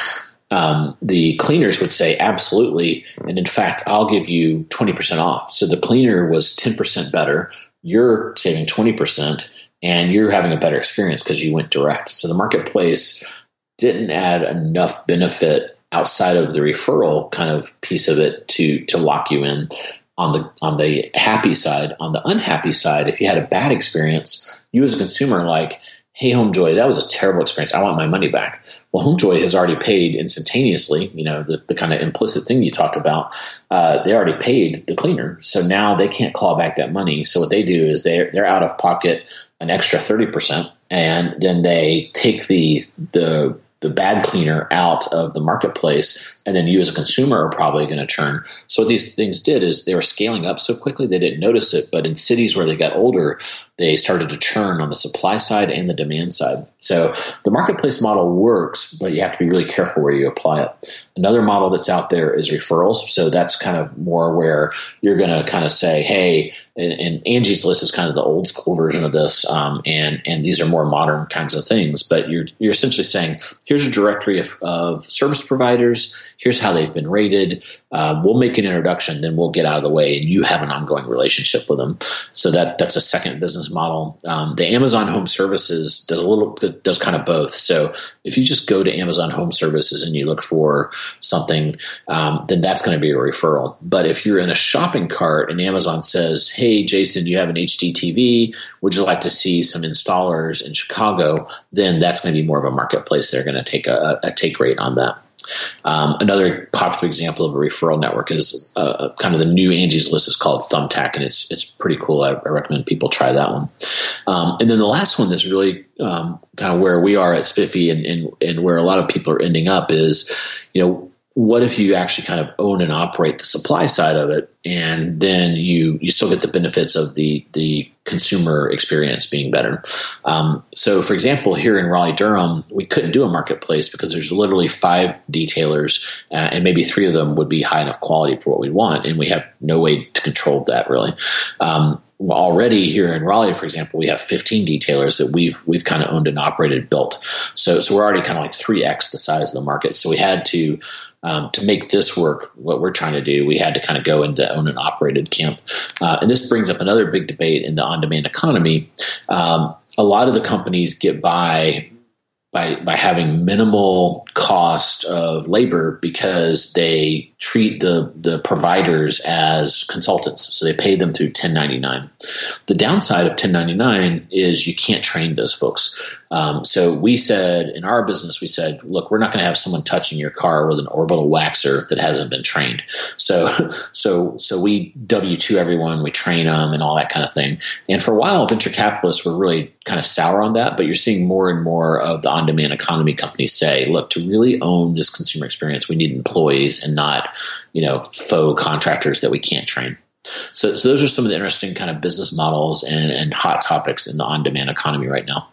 Um, the cleaners would say absolutely, and in fact, I'll give you twenty percent off. So the cleaner was ten percent better. You're saving twenty percent and you're having a better experience because you went direct. So the marketplace didn't add enough benefit outside of the referral kind of piece of it to to lock you in on the on the happy side. On the unhappy side, if you had a bad experience, you as a consumer like, hey HomeJoy, that was a terrible experience. I want my money back. Well, HomeJoy has already paid instantaneously. You know the, the kind of implicit thing you talked about. Uh, they already paid the cleaner, so now they can't claw back that money. So what they do is they they're out of pocket an extra 30% and then they take the the the bad cleaner out of the marketplace and then you as a consumer are probably going to churn. So what these things did is they were scaling up so quickly they didn't notice it, but in cities where they got older, they started to churn on the supply side and the demand side. So the marketplace model works, but you have to be really careful where you apply it. Another model that's out there is referrals. So that's kind of more where you're going to kind of say, hey, and, and, Angie's List is kind of the old school version of this, um, and and these are more modern kinds of things. But you're you're essentially saying, here's a directory of, of service providers. Here's how they've been rated. Uh, we'll make an introduction, then we'll get out of the way, and you have an ongoing relationship with them. So that that's a second business model. Um, the Amazon Home Services does a little does kind of both. So if you just go to Amazon Home Services and you look for something, um, then that's going to be a referral. But if you're in a shopping cart and Amazon says, "Hey, Jason, you have an HD TV. Would you like to see some installers in Chicago?" Then that's going to be more of a marketplace. They're going to take a, a take rate on that. Um, another popular example of a referral network is uh, kind of the new Angie's List is called Thumbtack, and it's it's pretty cool. I, I recommend people try that one. Um, and then the last one that's really um, kind of where we are at Spiffy and, and and where a lot of people are ending up is, you know, what if you actually kind of own and operate the supply side of it? And then you you still get the benefits of the the consumer experience being better. Um, so for example here in raleigh durham we couldn't do a marketplace because there's literally five detailers uh, and maybe three of them would be high enough quality for what we want and we have no way to control that really. Um, already here in Raleigh, for example, we have 15 detailers that we've we've kind of owned and operated, built. So so we're already kind of like three x the size of the market. So we had to um, to make this work. What we're trying to do, we had to kind of go into own and operated camp. Uh, and this brings up another big debate in the on demand economy. Um, a lot of the companies get by by by having minimal cost of labor because they treat the the providers as consultants. So they pay them through 1099 the downside of 1099 is you can't train those folks um, so we said in our business we said look we're not going to have someone touching your car with an orbital waxer that hasn't been trained so so so we w2 everyone we train them and all that kind of thing and for a while venture capitalists were really kind of sour on that but you're seeing more and more of the on-demand economy companies say look to really own this consumer experience we need employees and not you know faux contractors that we can't train. So, so those are some of the interesting kind of business models and, and hot topics in the on-demand economy right now.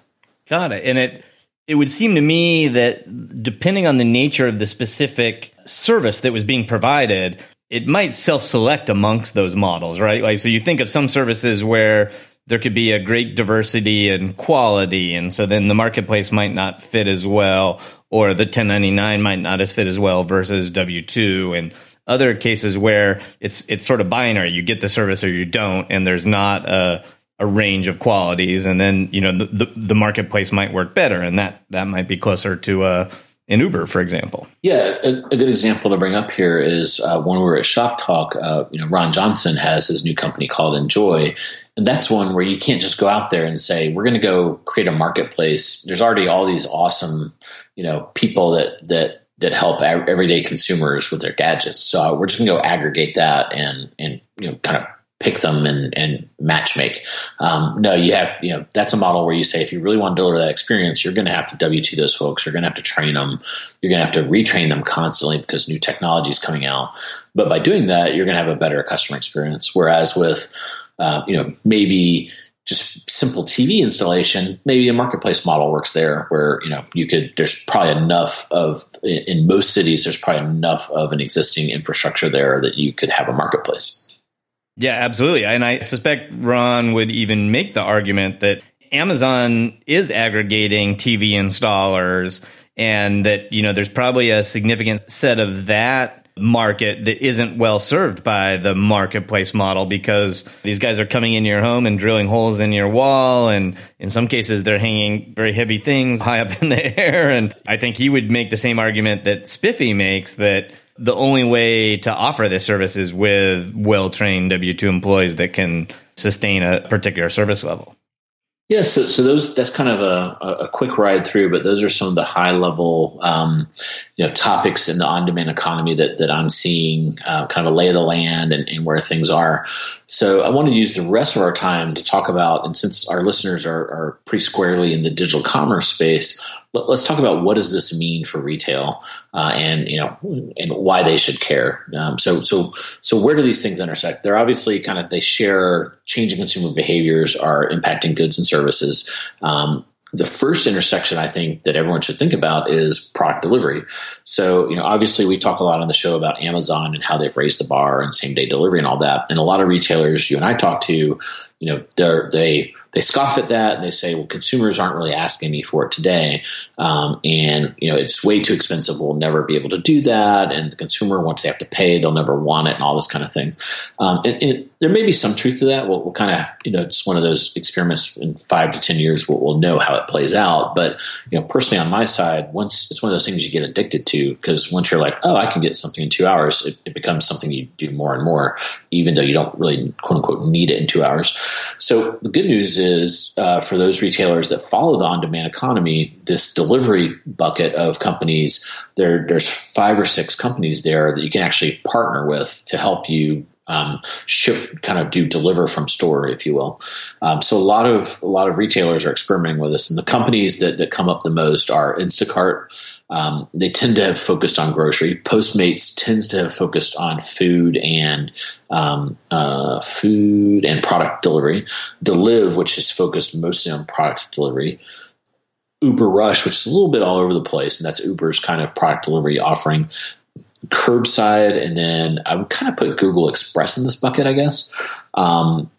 Got it. And it it would seem to me that depending on the nature of the specific service that was being provided, it might self-select amongst those models, right? Like so you think of some services where there could be a great diversity and quality and so then the marketplace might not fit as well or the 1099 might not as fit as well versus W2 and other cases where it's it's sort of binary you get the service or you don't and there's not a a range of qualities, and then you know the, the, the marketplace might work better, and that that might be closer to a uh, an Uber, for example. Yeah, a, a, good example to bring up here is uh, when we were at Shoptalk. Uh, you know, Ron Johnson has his new company called Enjoy, and that's one where you can't just go out there and say we're going to go create a marketplace. There's already all these awesome, you know, people that that that help everyday consumers with their gadgets. So we're just going to go aggregate that and and you know kind of pick them and, and match make. Um, no, you have, you know, that's a model where you say, if you really want to deliver that experience, you're going to have to W2 those folks. You're going to have to train them. You're going to have to retrain them constantly because new technology is coming out. But by doing that, you're going to have a better customer experience. Whereas with, uh, you know, maybe just simple TV installation, maybe a marketplace model works there where, you know, you could, there's probably enough of, in most cities, there's probably enough of an existing infrastructure there that you could have a marketplace. Yeah, absolutely. And I suspect Ron would even make the argument that Amazon is aggregating TV installers and that, you know, there's probably a significant set of that market that isn't well served by the marketplace model because these guys are coming into your home and drilling holes in your wall and in some cases they're hanging very heavy things high up in the air and I think he would make the same argument that Spiffy makes that the only way to offer this service is with well trained W 2 employees that can sustain a particular service level. Yeah, so, so those that's kind of a, a quick ride through, but those are some of the high level um, you know topics in the on demand economy that that I'm seeing, uh, kind of a lay of the land and, and, where things are. So I want to use the rest of our time to talk about, and since our listeners are, are pretty squarely in the digital commerce space, let, us talk about what does this mean for retail, uh, and you know, and why they should care. Um, so, so, so where do these things intersect? They're obviously kind of they share changing consumer behaviors are impacting goods and services. Um, the first intersection I think that everyone should think about is product delivery. So, you know, obviously we talk a lot on the show about Amazon and how they've raised the bar and same day delivery and all that. And a lot of retailers you and I talk to, you know, they they scoff at that and they say, well, consumers aren't really asking me for it today. Um, and, you know, it's way too expensive. We'll never be able to do that. And the consumer, once they have to pay, they'll never want it and all this kind of thing. Um, and, and, there may be some truth to that. We'll, we'll, kind of, you know, it's one of those experiments in five to 10 years, we'll, we'll know how it plays out. But, you know, personally on my side, once it's one of those things you get addicted to because once you're like, oh, I can get something in two hours, it, it becomes something you do more and more, even though you don't really quote unquote need it in two hours. So the good news is, uh, for those retailers that follow the on-demand economy, this delivery bucket of companies. There, there's five or six companies there that you can actually partner with to help you um, ship, kind of do deliver from store, if you will. Um, so a lot of a lot of retailers are experimenting with this, and the companies that that come up the most are Instacart. Um, they tend to have focused on grocery. Postmates tends to have focused on food and um, uh, food and product delivery. Deliv, which is focused mostly on product delivery. Uber Rush, which is a little bit all over the place, and that's Uber's kind of product delivery offering curbside, and then I would kind of put Google Express in this bucket, I guess. Um,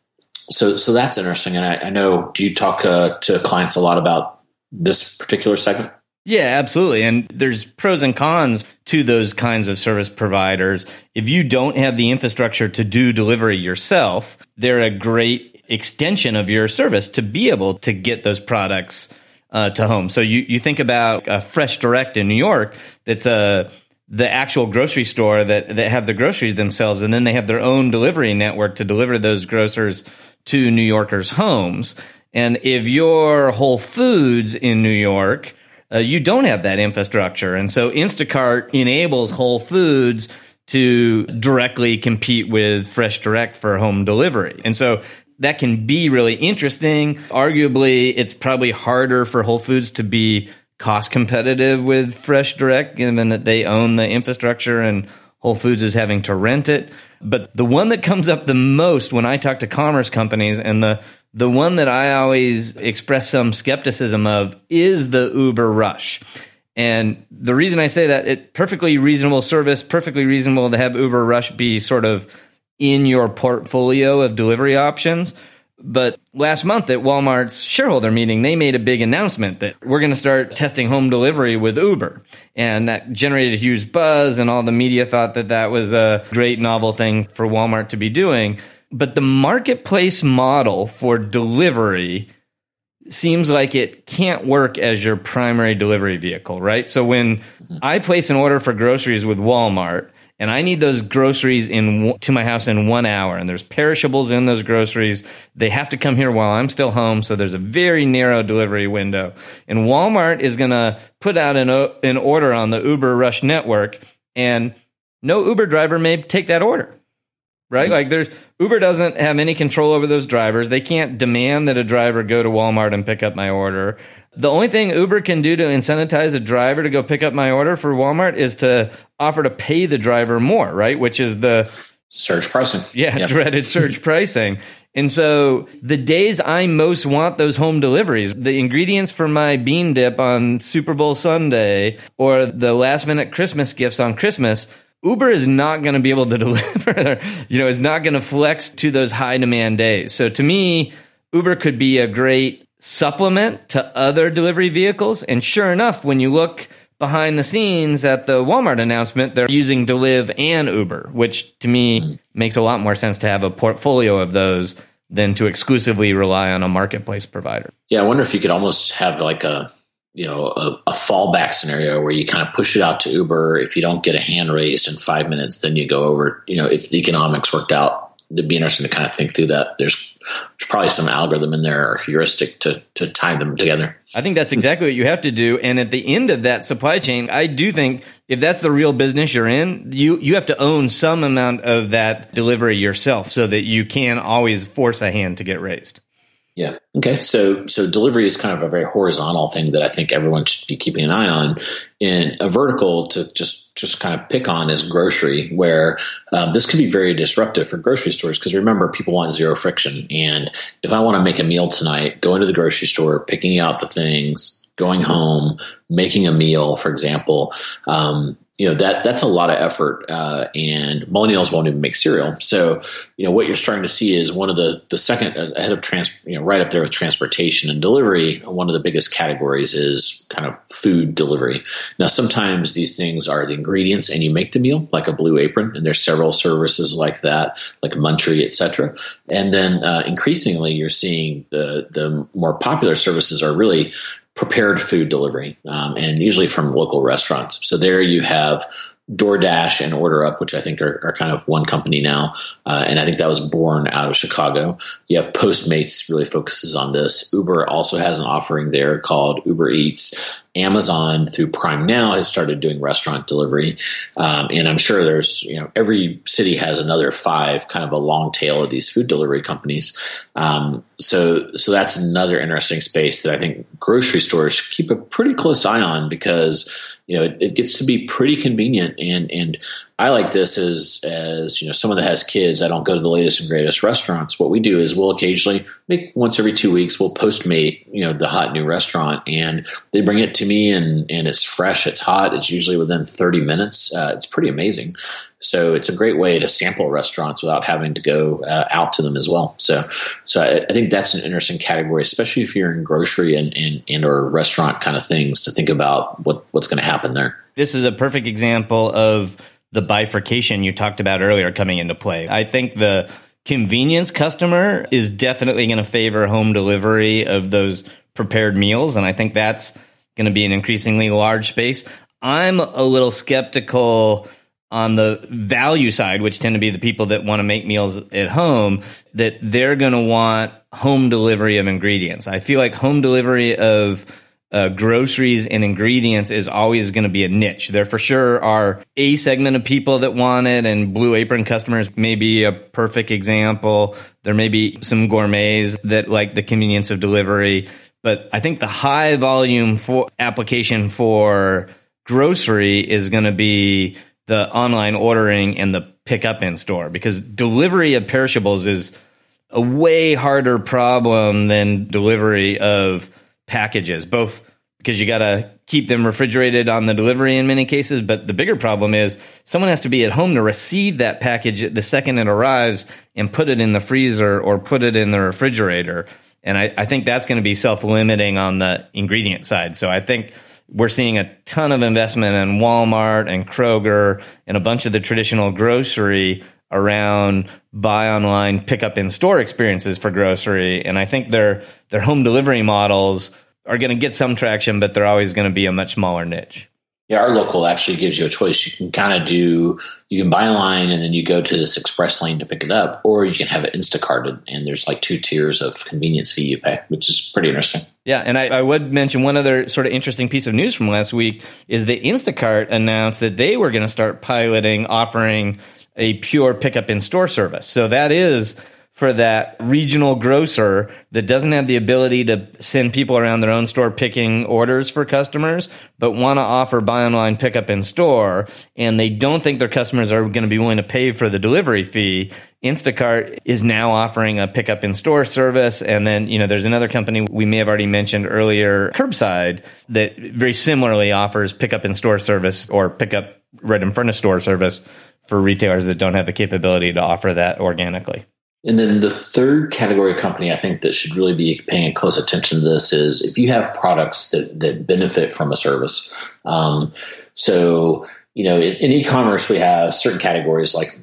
so, so that's interesting. And I, I know, do you talk uh, to clients a lot about this particular segment? Yeah, absolutely. And there's pros and cons to those kinds of service providers. If you don't have the infrastructure to do delivery yourself, they're a great extension of your service to be able to get those products uh, to home. So you, you think about a Fresh Direct in New York that's a the actual grocery store that, that have the groceries themselves, and then they have their own delivery network to deliver those grocers to New Yorkers' homes. And if you're Whole Foods in New York, uh, you don't have that infrastructure. And so Instacart enables Whole Foods to directly compete with Fresh Direct for home delivery. And so that can be really interesting. Arguably, it's probably harder for Whole Foods to be cost competitive with Fresh Direct, given that they own the infrastructure and Whole Foods is having to rent it. But the one that comes up the most when I talk to commerce companies and the the one that I always express some skepticism of is the Uber rush. And the reason I say that, it perfectly reasonable service, perfectly reasonable to have Uber Rush be sort of in your portfolio of delivery options. But last month at Walmart's shareholder meeting, they made a big announcement that we're going to start testing home delivery with Uber. And that generated a huge buzz, and all the media thought that that was a great novel thing for Walmart to be doing. But the marketplace model for delivery seems like it can't work as your primary delivery vehicle, right? So when I place an order for groceries with Walmart, and I need those groceries in to my house in one hour, and there's perishables in those groceries. They have to come here while I'm still home, so there's a very narrow delivery window. And Walmart is going to put out an, an order on the Uber Rush network, and no Uber driver may take that order. Right? Mm-hmm. Like there's Uber doesn't have any control over those drivers. They can't demand that a driver go to Walmart and pick up my order. The only thing Uber can do to incentivize a driver to go pick up my order for Walmart is to offer to pay the driver more, right? Which is the surge pricing. Yeah, yep. dreaded surge pricing. And so the days I most want those home deliveries, the ingredients for my bean dip on Super Bowl Sunday or the last minute Christmas gifts on Christmas, Uber is not going to be able to deliver, you know, is not going to flex to those high demand days. So to me, Uber could be a great supplement to other delivery vehicles. And sure enough, when you look behind the scenes at the Walmart announcement, they're using Deliv and Uber, which to me mm. makes a lot more sense to have a portfolio of those than to exclusively rely on a marketplace provider. Yeah, I wonder if you could almost have like a you know a, a, fallback scenario where you kind of push it out to Uber. If you don't get a hand raised in five minutes, then you go over. You know, if the economics worked out it'd be interesting to kind of think through that. There's, there's probably some algorithm in there or heuristic to to tie them together. I think that's exactly what you have to do. And at the end of that supply chain, I do think if that's the real business you're in, you you have to own some amount of that delivery yourself so that you can always force a hand to get raised. Yeah. Okay. So so delivery is kind of a very horizontal thing that I think everyone should be keeping an eye on. In a vertical to just just kind of pick on is grocery, where um, this could be very disruptive for grocery stores because remember people want zero friction. And if I want to make a meal tonight, go into the grocery store, picking out the things, going home, making a meal, for example, um, you know that that's a lot of effort, uh, and millennials won't even make cereal. So, you know what you're starting to see is one of the the second uh, ahead of trans, you know, right up there with transportation and delivery. One of the biggest categories is kind of food delivery. Now, sometimes these things are the ingredients, and you make the meal, like a Blue Apron, and there's several services like that, like Munchery, etc. And then uh, increasingly, you're seeing the the more popular services are really prepared food delivery, um, and usually from local restaurants. So there you have DoorDash and OrderUp, which I think are, are kind of one company now, uh, and I think that was born out of Chicago. You have Postmates really focuses on this. Uber also has an offering there called Uber Eats. Amazon through Prime Now has started doing restaurant delivery, um, and I'm sure there's you know every city has another five, kind of a long tail of these food delivery companies. Um, so so that's another interesting space that I think grocery stores should keep a pretty close eye on because you know it, it gets to be pretty convenient and and I like this as as you know someone that has kids. I don't go to the latest and greatest restaurants. What we do is we'll occasionally, make once every two weeks, we'll postmate you know the hot new restaurant, and they bring it to me, and and it's fresh, it's hot, it's usually within thirty minutes. Uh, it's pretty amazing. So it's a great way to sample restaurants without having to go uh, out to them as well. So so I, I, think that's an interesting category, especially if you're in grocery and and, and or restaurant kind of things to think about what what's going to happen there. This is a perfect example of the bifurcation you talked about earlier coming into play. I think the convenience customer is definitely going to favor home delivery of those prepared meals. And I think that's going to be an increasingly large space. I'm a little skeptical on the value side, which tend to be the people that want to make meals at home, that they're going to want home delivery of ingredients. I feel like home delivery of uh, groceries and ingredients is always going to be a niche. There for sure are a segment of people that want it, and Blue Apron customers may be a perfect example. There may be some gourmets that like the convenience of delivery, but I think the high volume for application for grocery is going to be the online ordering and the pickup in store because delivery of perishables is a way harder problem than delivery of packages, both because you got to keep them refrigerated on the delivery in many cases. But the bigger problem is someone has to be at home to receive that package the second it arrives and put it in the freezer or put it in the refrigerator. And I, I think that's going to be self limiting on the ingredient side. So I think we're seeing a ton of investment in Walmart and Kroger and a bunch of the traditional grocery around buy online, pick up in store experiences for grocery. And I think their their home delivery models are going to get some traction, but they're always going to be a much smaller niche. Yeah, our local actually gives you a choice. You can kind of do, you can buy online and then you go to this express lane to pick it up, or you can have it Instacarted and there's like two tiers of convenience fee you pay, which is pretty interesting. Yeah, and I, I would mention one other sort of interesting piece of news from last week is that Instacart announced that they were going to start piloting offering a pure pickup in store service. So that is for that regional grocer that doesn't have the ability to send people around their own store picking orders for customers, but want to offer buy online, pickup in store, and they don't think their customers are going to be willing to pay for the delivery fee. Instacart is now offering a pickup in store service. And then, you know, there's another company we may have already mentioned earlier, Curbside, that very similarly offers pickup in store service or pickup right in front of store service for retailers that don't have the capability to offer that organically. And then the third category company I think that should really be paying close attention to this is if you have products that, that benefit from a service. Um, so, you know, in, in, e-commerce, we have certain categories like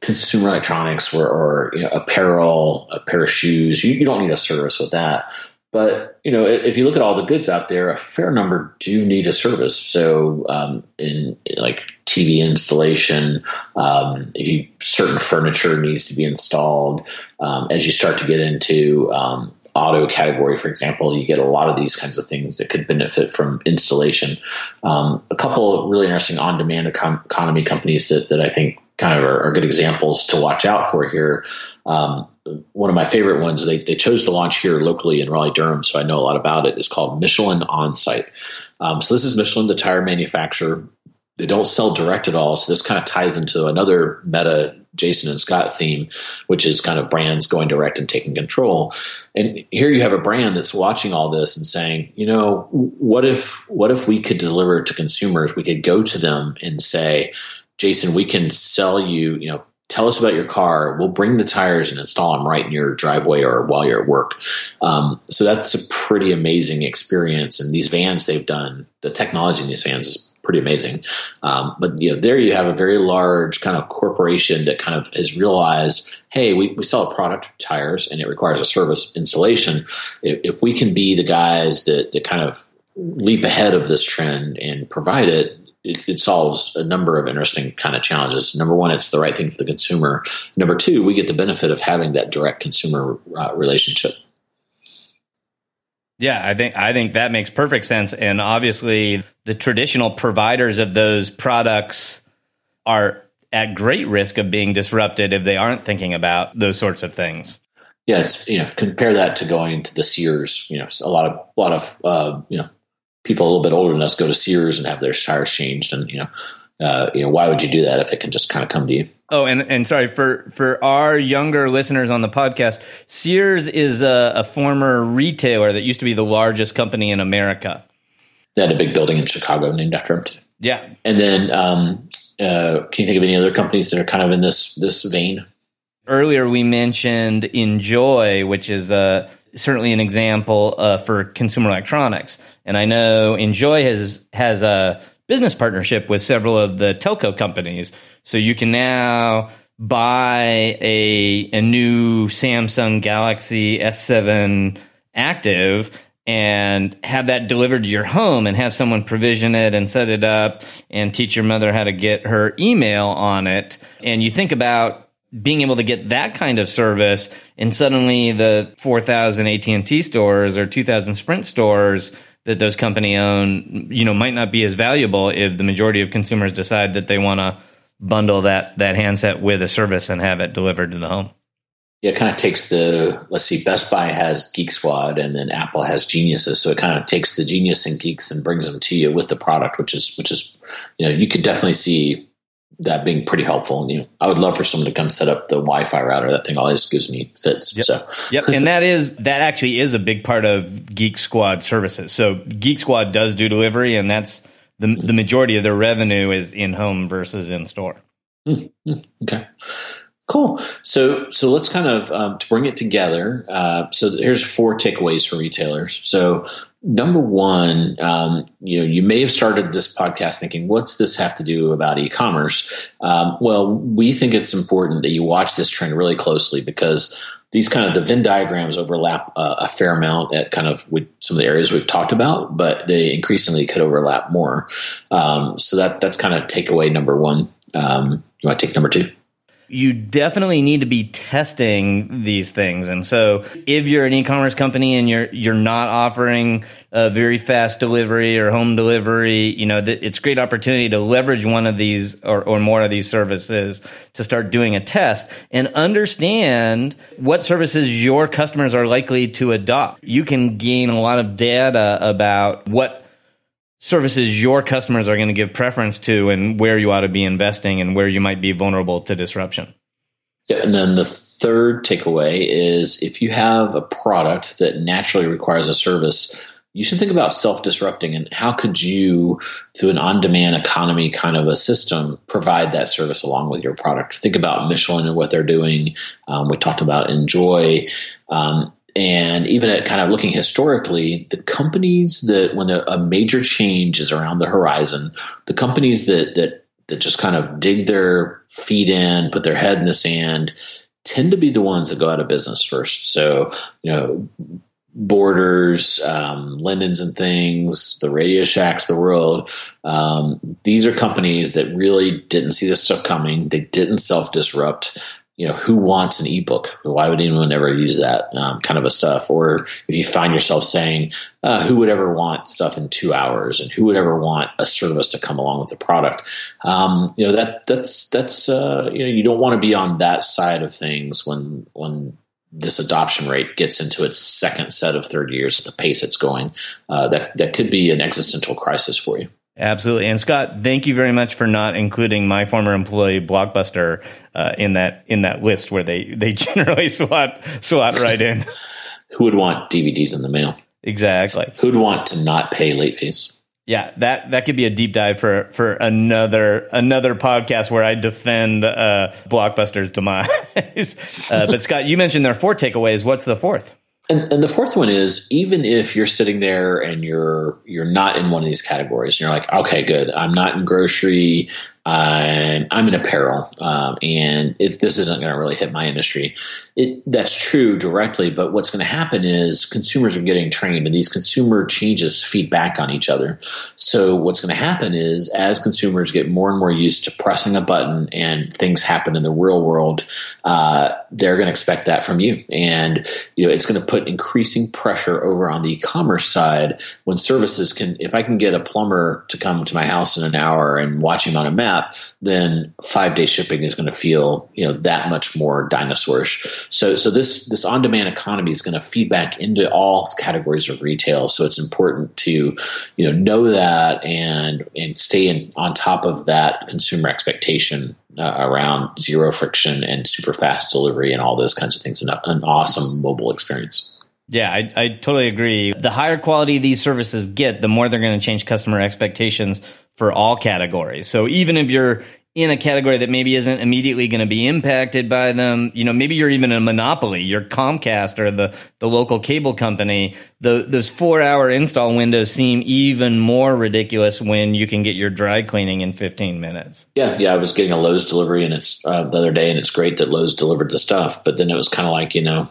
consumer electronics or, or you know, apparel, a pair of shoes. You, you don't need a service with that. But you know, if you look at all the goods out there, a fair number do need a service. So, um, in like TV installation, um, if you certain furniture needs to be installed, um, as you start to get into um, auto category, for example, you get a lot of these kinds of things that could benefit from installation. Um, a couple really interesting on-demand economy companies that that I think kind of are, are good examples to watch out for here. Um, one of my favorite ones they, they chose to launch here locally in Raleigh Durham, so I know a lot about it. Is called Michelin Onsite. Um, so this is Michelin, the tire manufacturer. They don't sell direct at all, so this kind of ties into another meta Jason and Scott theme, which is kind of brands going direct and taking control. And here you have a brand that's watching all this and saying, you know, what if what if we could deliver to consumers? We could go to them and say, Jason, we can sell you, you know, tell us about your car. We'll bring the tires and install them right in your driveway or while you're at work. Um, so that's a pretty amazing experience. And these vans they've done, the technology in these vans is pretty amazing. Um, but you know, there you have a very large kind of corporation that kind of has realized, hey, we, we sell a product, tires, and it requires a service installation. If, if we can be the guys that, that kind of leap ahead of this trend and provide it, it, it, solves a number of interesting kind of challenges. Number one, it's the right thing for the consumer. Number two, we get the benefit of having that direct consumer uh, relationship. Yeah, I think I think that makes perfect sense. And obviously, the traditional providers of those products are at great risk of being disrupted if they aren't thinking about those sorts of things. Yeah, it's you know compare that to going to the Sears. You know, a lot of a lot of uh, you know people a little bit older than us go to Sears and have their tires changed, and you know, uh, you know, why would you do that if it can just kind of come to you? Oh, and and sorry for for our younger listeners on the podcast, Sears is a, a former retailer that used to be the largest company in America. They had a big building in Chicago named after him too. Yeah, and then um, uh, can you think of any other companies that are kind of in this this vein? Earlier, we mentioned Enjoy, which is a certainly an example uh, for consumer electronics. And I know Enjoy has has a business partnership with several of the telco companies, so you can now buy a a new Samsung Galaxy S7 Active and have that delivered to your home and have someone provision it and set it up and teach your mother how to get her email on it. And you think about being able to get that kind of service and suddenly the 4000 AT&T stores or 2000 Sprint stores that those company own, you know, might not be as valuable if the majority of consumers decide that they want to bundle that that handset with a service and have it delivered to the home. Yeah, it kind of takes the let's see, Best Buy has Geek Squad and then Apple has Geniuses, so it kind of takes the genius and geeks and brings them to you with the product, which is which is you know you could definitely see that being pretty helpful. And, you know, I would love for someone to come set up the Wi-Fi router. That thing always gives me fits. Yep. So, yep. And that is that actually is a big part of Geek Squad services. So Geek Squad does do delivery, and that's the the majority of their revenue is in home versus in store. Mm-hmm. Okay. Cool. So, so let's kind of um, to bring it together. Uh, so here's four takeaways for retailers. So, number one, um, you know, you may have started this podcast thinking, "What's this have to do about e-commerce?" Um, well, we think it's important that you watch this trend really closely because these kind of the Venn diagrams overlap uh, a fair amount at kind of with some of the areas we've talked about, but they increasingly could overlap more. Um, so that that's kind of takeaway number one. Um, you want to take number two? You definitely need to be testing these things. And so if you're an e-commerce company and you're you're not offering a very fast delivery or home delivery, you know, it's a great opportunity to leverage one of these or, or more of these services to start doing a test and understand what services your customers are likely to adopt. You can gain a lot of data about what services your customers are going to give preference to and where you ought to be investing and where you might be vulnerable to disruption. Yeah, and then the third takeaway is if you have a product that naturally requires a service, you should think about self disrupting and how could you, through an on demand economy kind of a system, provide that service along with your product. Think about Michelin and what they're doing. Um, we talked about Enjoy. Um, and even at kind of looking historically, the companies that when a, a major change is around the horizon, the companies that that that just kind of dig their feet in, put their head in the sand, tend to be the ones that go out of business first. So, you know, Borders, um, Linens and Things, the Radio Shacks, the world. Um, these are companies that really didn't see this stuff coming. They didn't self disrupt you know, who wants an ebook? Why would anyone ever use that um, kind of a stuff? Or if you find yourself saying, uh, who would ever want stuff in two hours, and who would ever want a service to come along with the product? Um, you know, that that's that's uh, you know, you don't want to be on that side of things when when this adoption rate gets into its second set of third years at the pace it's going. Uh, that that could be an existential crisis for you. Absolutely. And Scott, thank you very much for not including my former employee Blockbuster uh, in that in that list where they they generally slot slot right in. Who would want DVDs in the mail? Exactly. Who'd want to not pay late fees? Yeah, that that could be a deep dive for for another another podcast where I defend uh, Blockbuster's demise. uh, but Scott, you mentioned there are four takeaways. What's the fourth? And, and, the fourth one is even if you're sitting there and you're you're not in one of these categories, and you're like, okay, good, I'm not in grocery, I'm, I'm in apparel, um, and if this isn't going to really hit my industry, it, that's true directly. But what's going to happen is consumers are getting trained, and these consumer changes feed back on each other. So what's going to happen is as consumers get more and more used to pressing a button and things happen in the real world, uh, they're going to expect that from you, and you know it's going to put increasing pressure over on the e-commerce side when services can. If I can get a plumber to come to my house in an hour and watch him on a map map, then five day shipping is going to feel you know that much more dinosaurish. So so this this on demand economy is going to feed back into all categories of retail. So it's important to you know know that and and stay in, on top of that consumer expectation uh, around zero friction and super fast delivery and all those kinds of things and an awesome mobile experience. Yeah, I, I totally agree. The higher quality these services get, the more they're going to change customer expectations for all categories. So even if you're in a category that maybe isn't immediately going to be impacted by them, you know, maybe you're even a monopoly, you're Comcast or the, the local cable company, the, those four hour install windows seem even more ridiculous when you can get your dry cleaning in 15 minutes. Yeah. Yeah. I was getting a Lowe's delivery and it's uh, the other day and it's great that Lowe's delivered the stuff, but then it was kind of like, you know,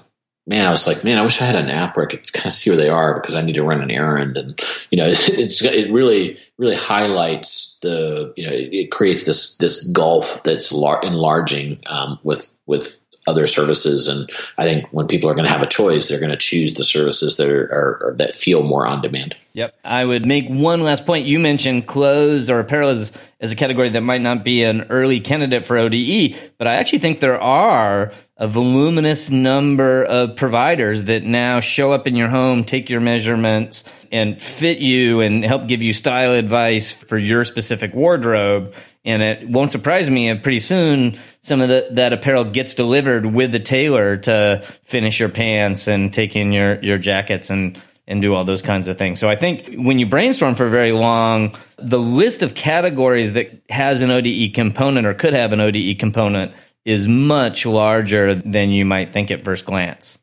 man, I was like, man, I wish I had an app where I could kind of see where they are because I need to run an errand, and you know, it's it really really highlights the you know it creates this this gulf that's lar- enlarging um, with with other services, and I think when people are going to have a choice, they're going to choose the services that are, are, that feel more on demand. Yep, I would make one last point. You mentioned clothes or apparel as as a category that might not be an early candidate for ODE, but I actually think there are a voluminous number of providers that now show up in your home, take your measurements, and fit you and help give you style advice for your specific wardrobe. And it won't surprise me if pretty soon some of the, that apparel gets delivered with the tailor to finish your pants and take in your, your jackets and, and do all those kinds of things. So I think when you brainstorm for very long, the list of categories that has an ODE component or could have an ODE component is much larger than you might think at first glance.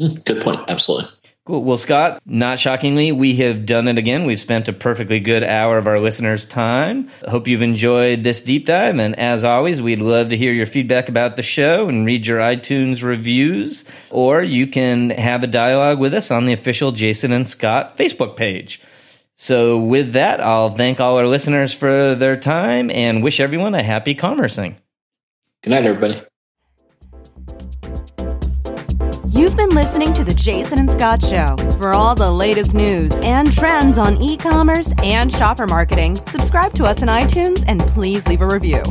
Hmm, good point. Absolutely. Cool. Well, Scott, not shockingly, we have done it again. We've spent a perfectly good hour of our listeners' time. Hope you've enjoyed this deep dive. And as always, we'd love to hear your feedback about the show and read your iTunes reviews. Or you can have a dialogue with us on the official Jason and Scott Facebook page. So, with that, I'll thank all our listeners for their time and wish everyone a happy commercing. Good night, everybody. You've been listening to the Jason and Scott Show. For all the latest news and trends on e commerce and shopper marketing, subscribe to us on iTunes and please leave a review.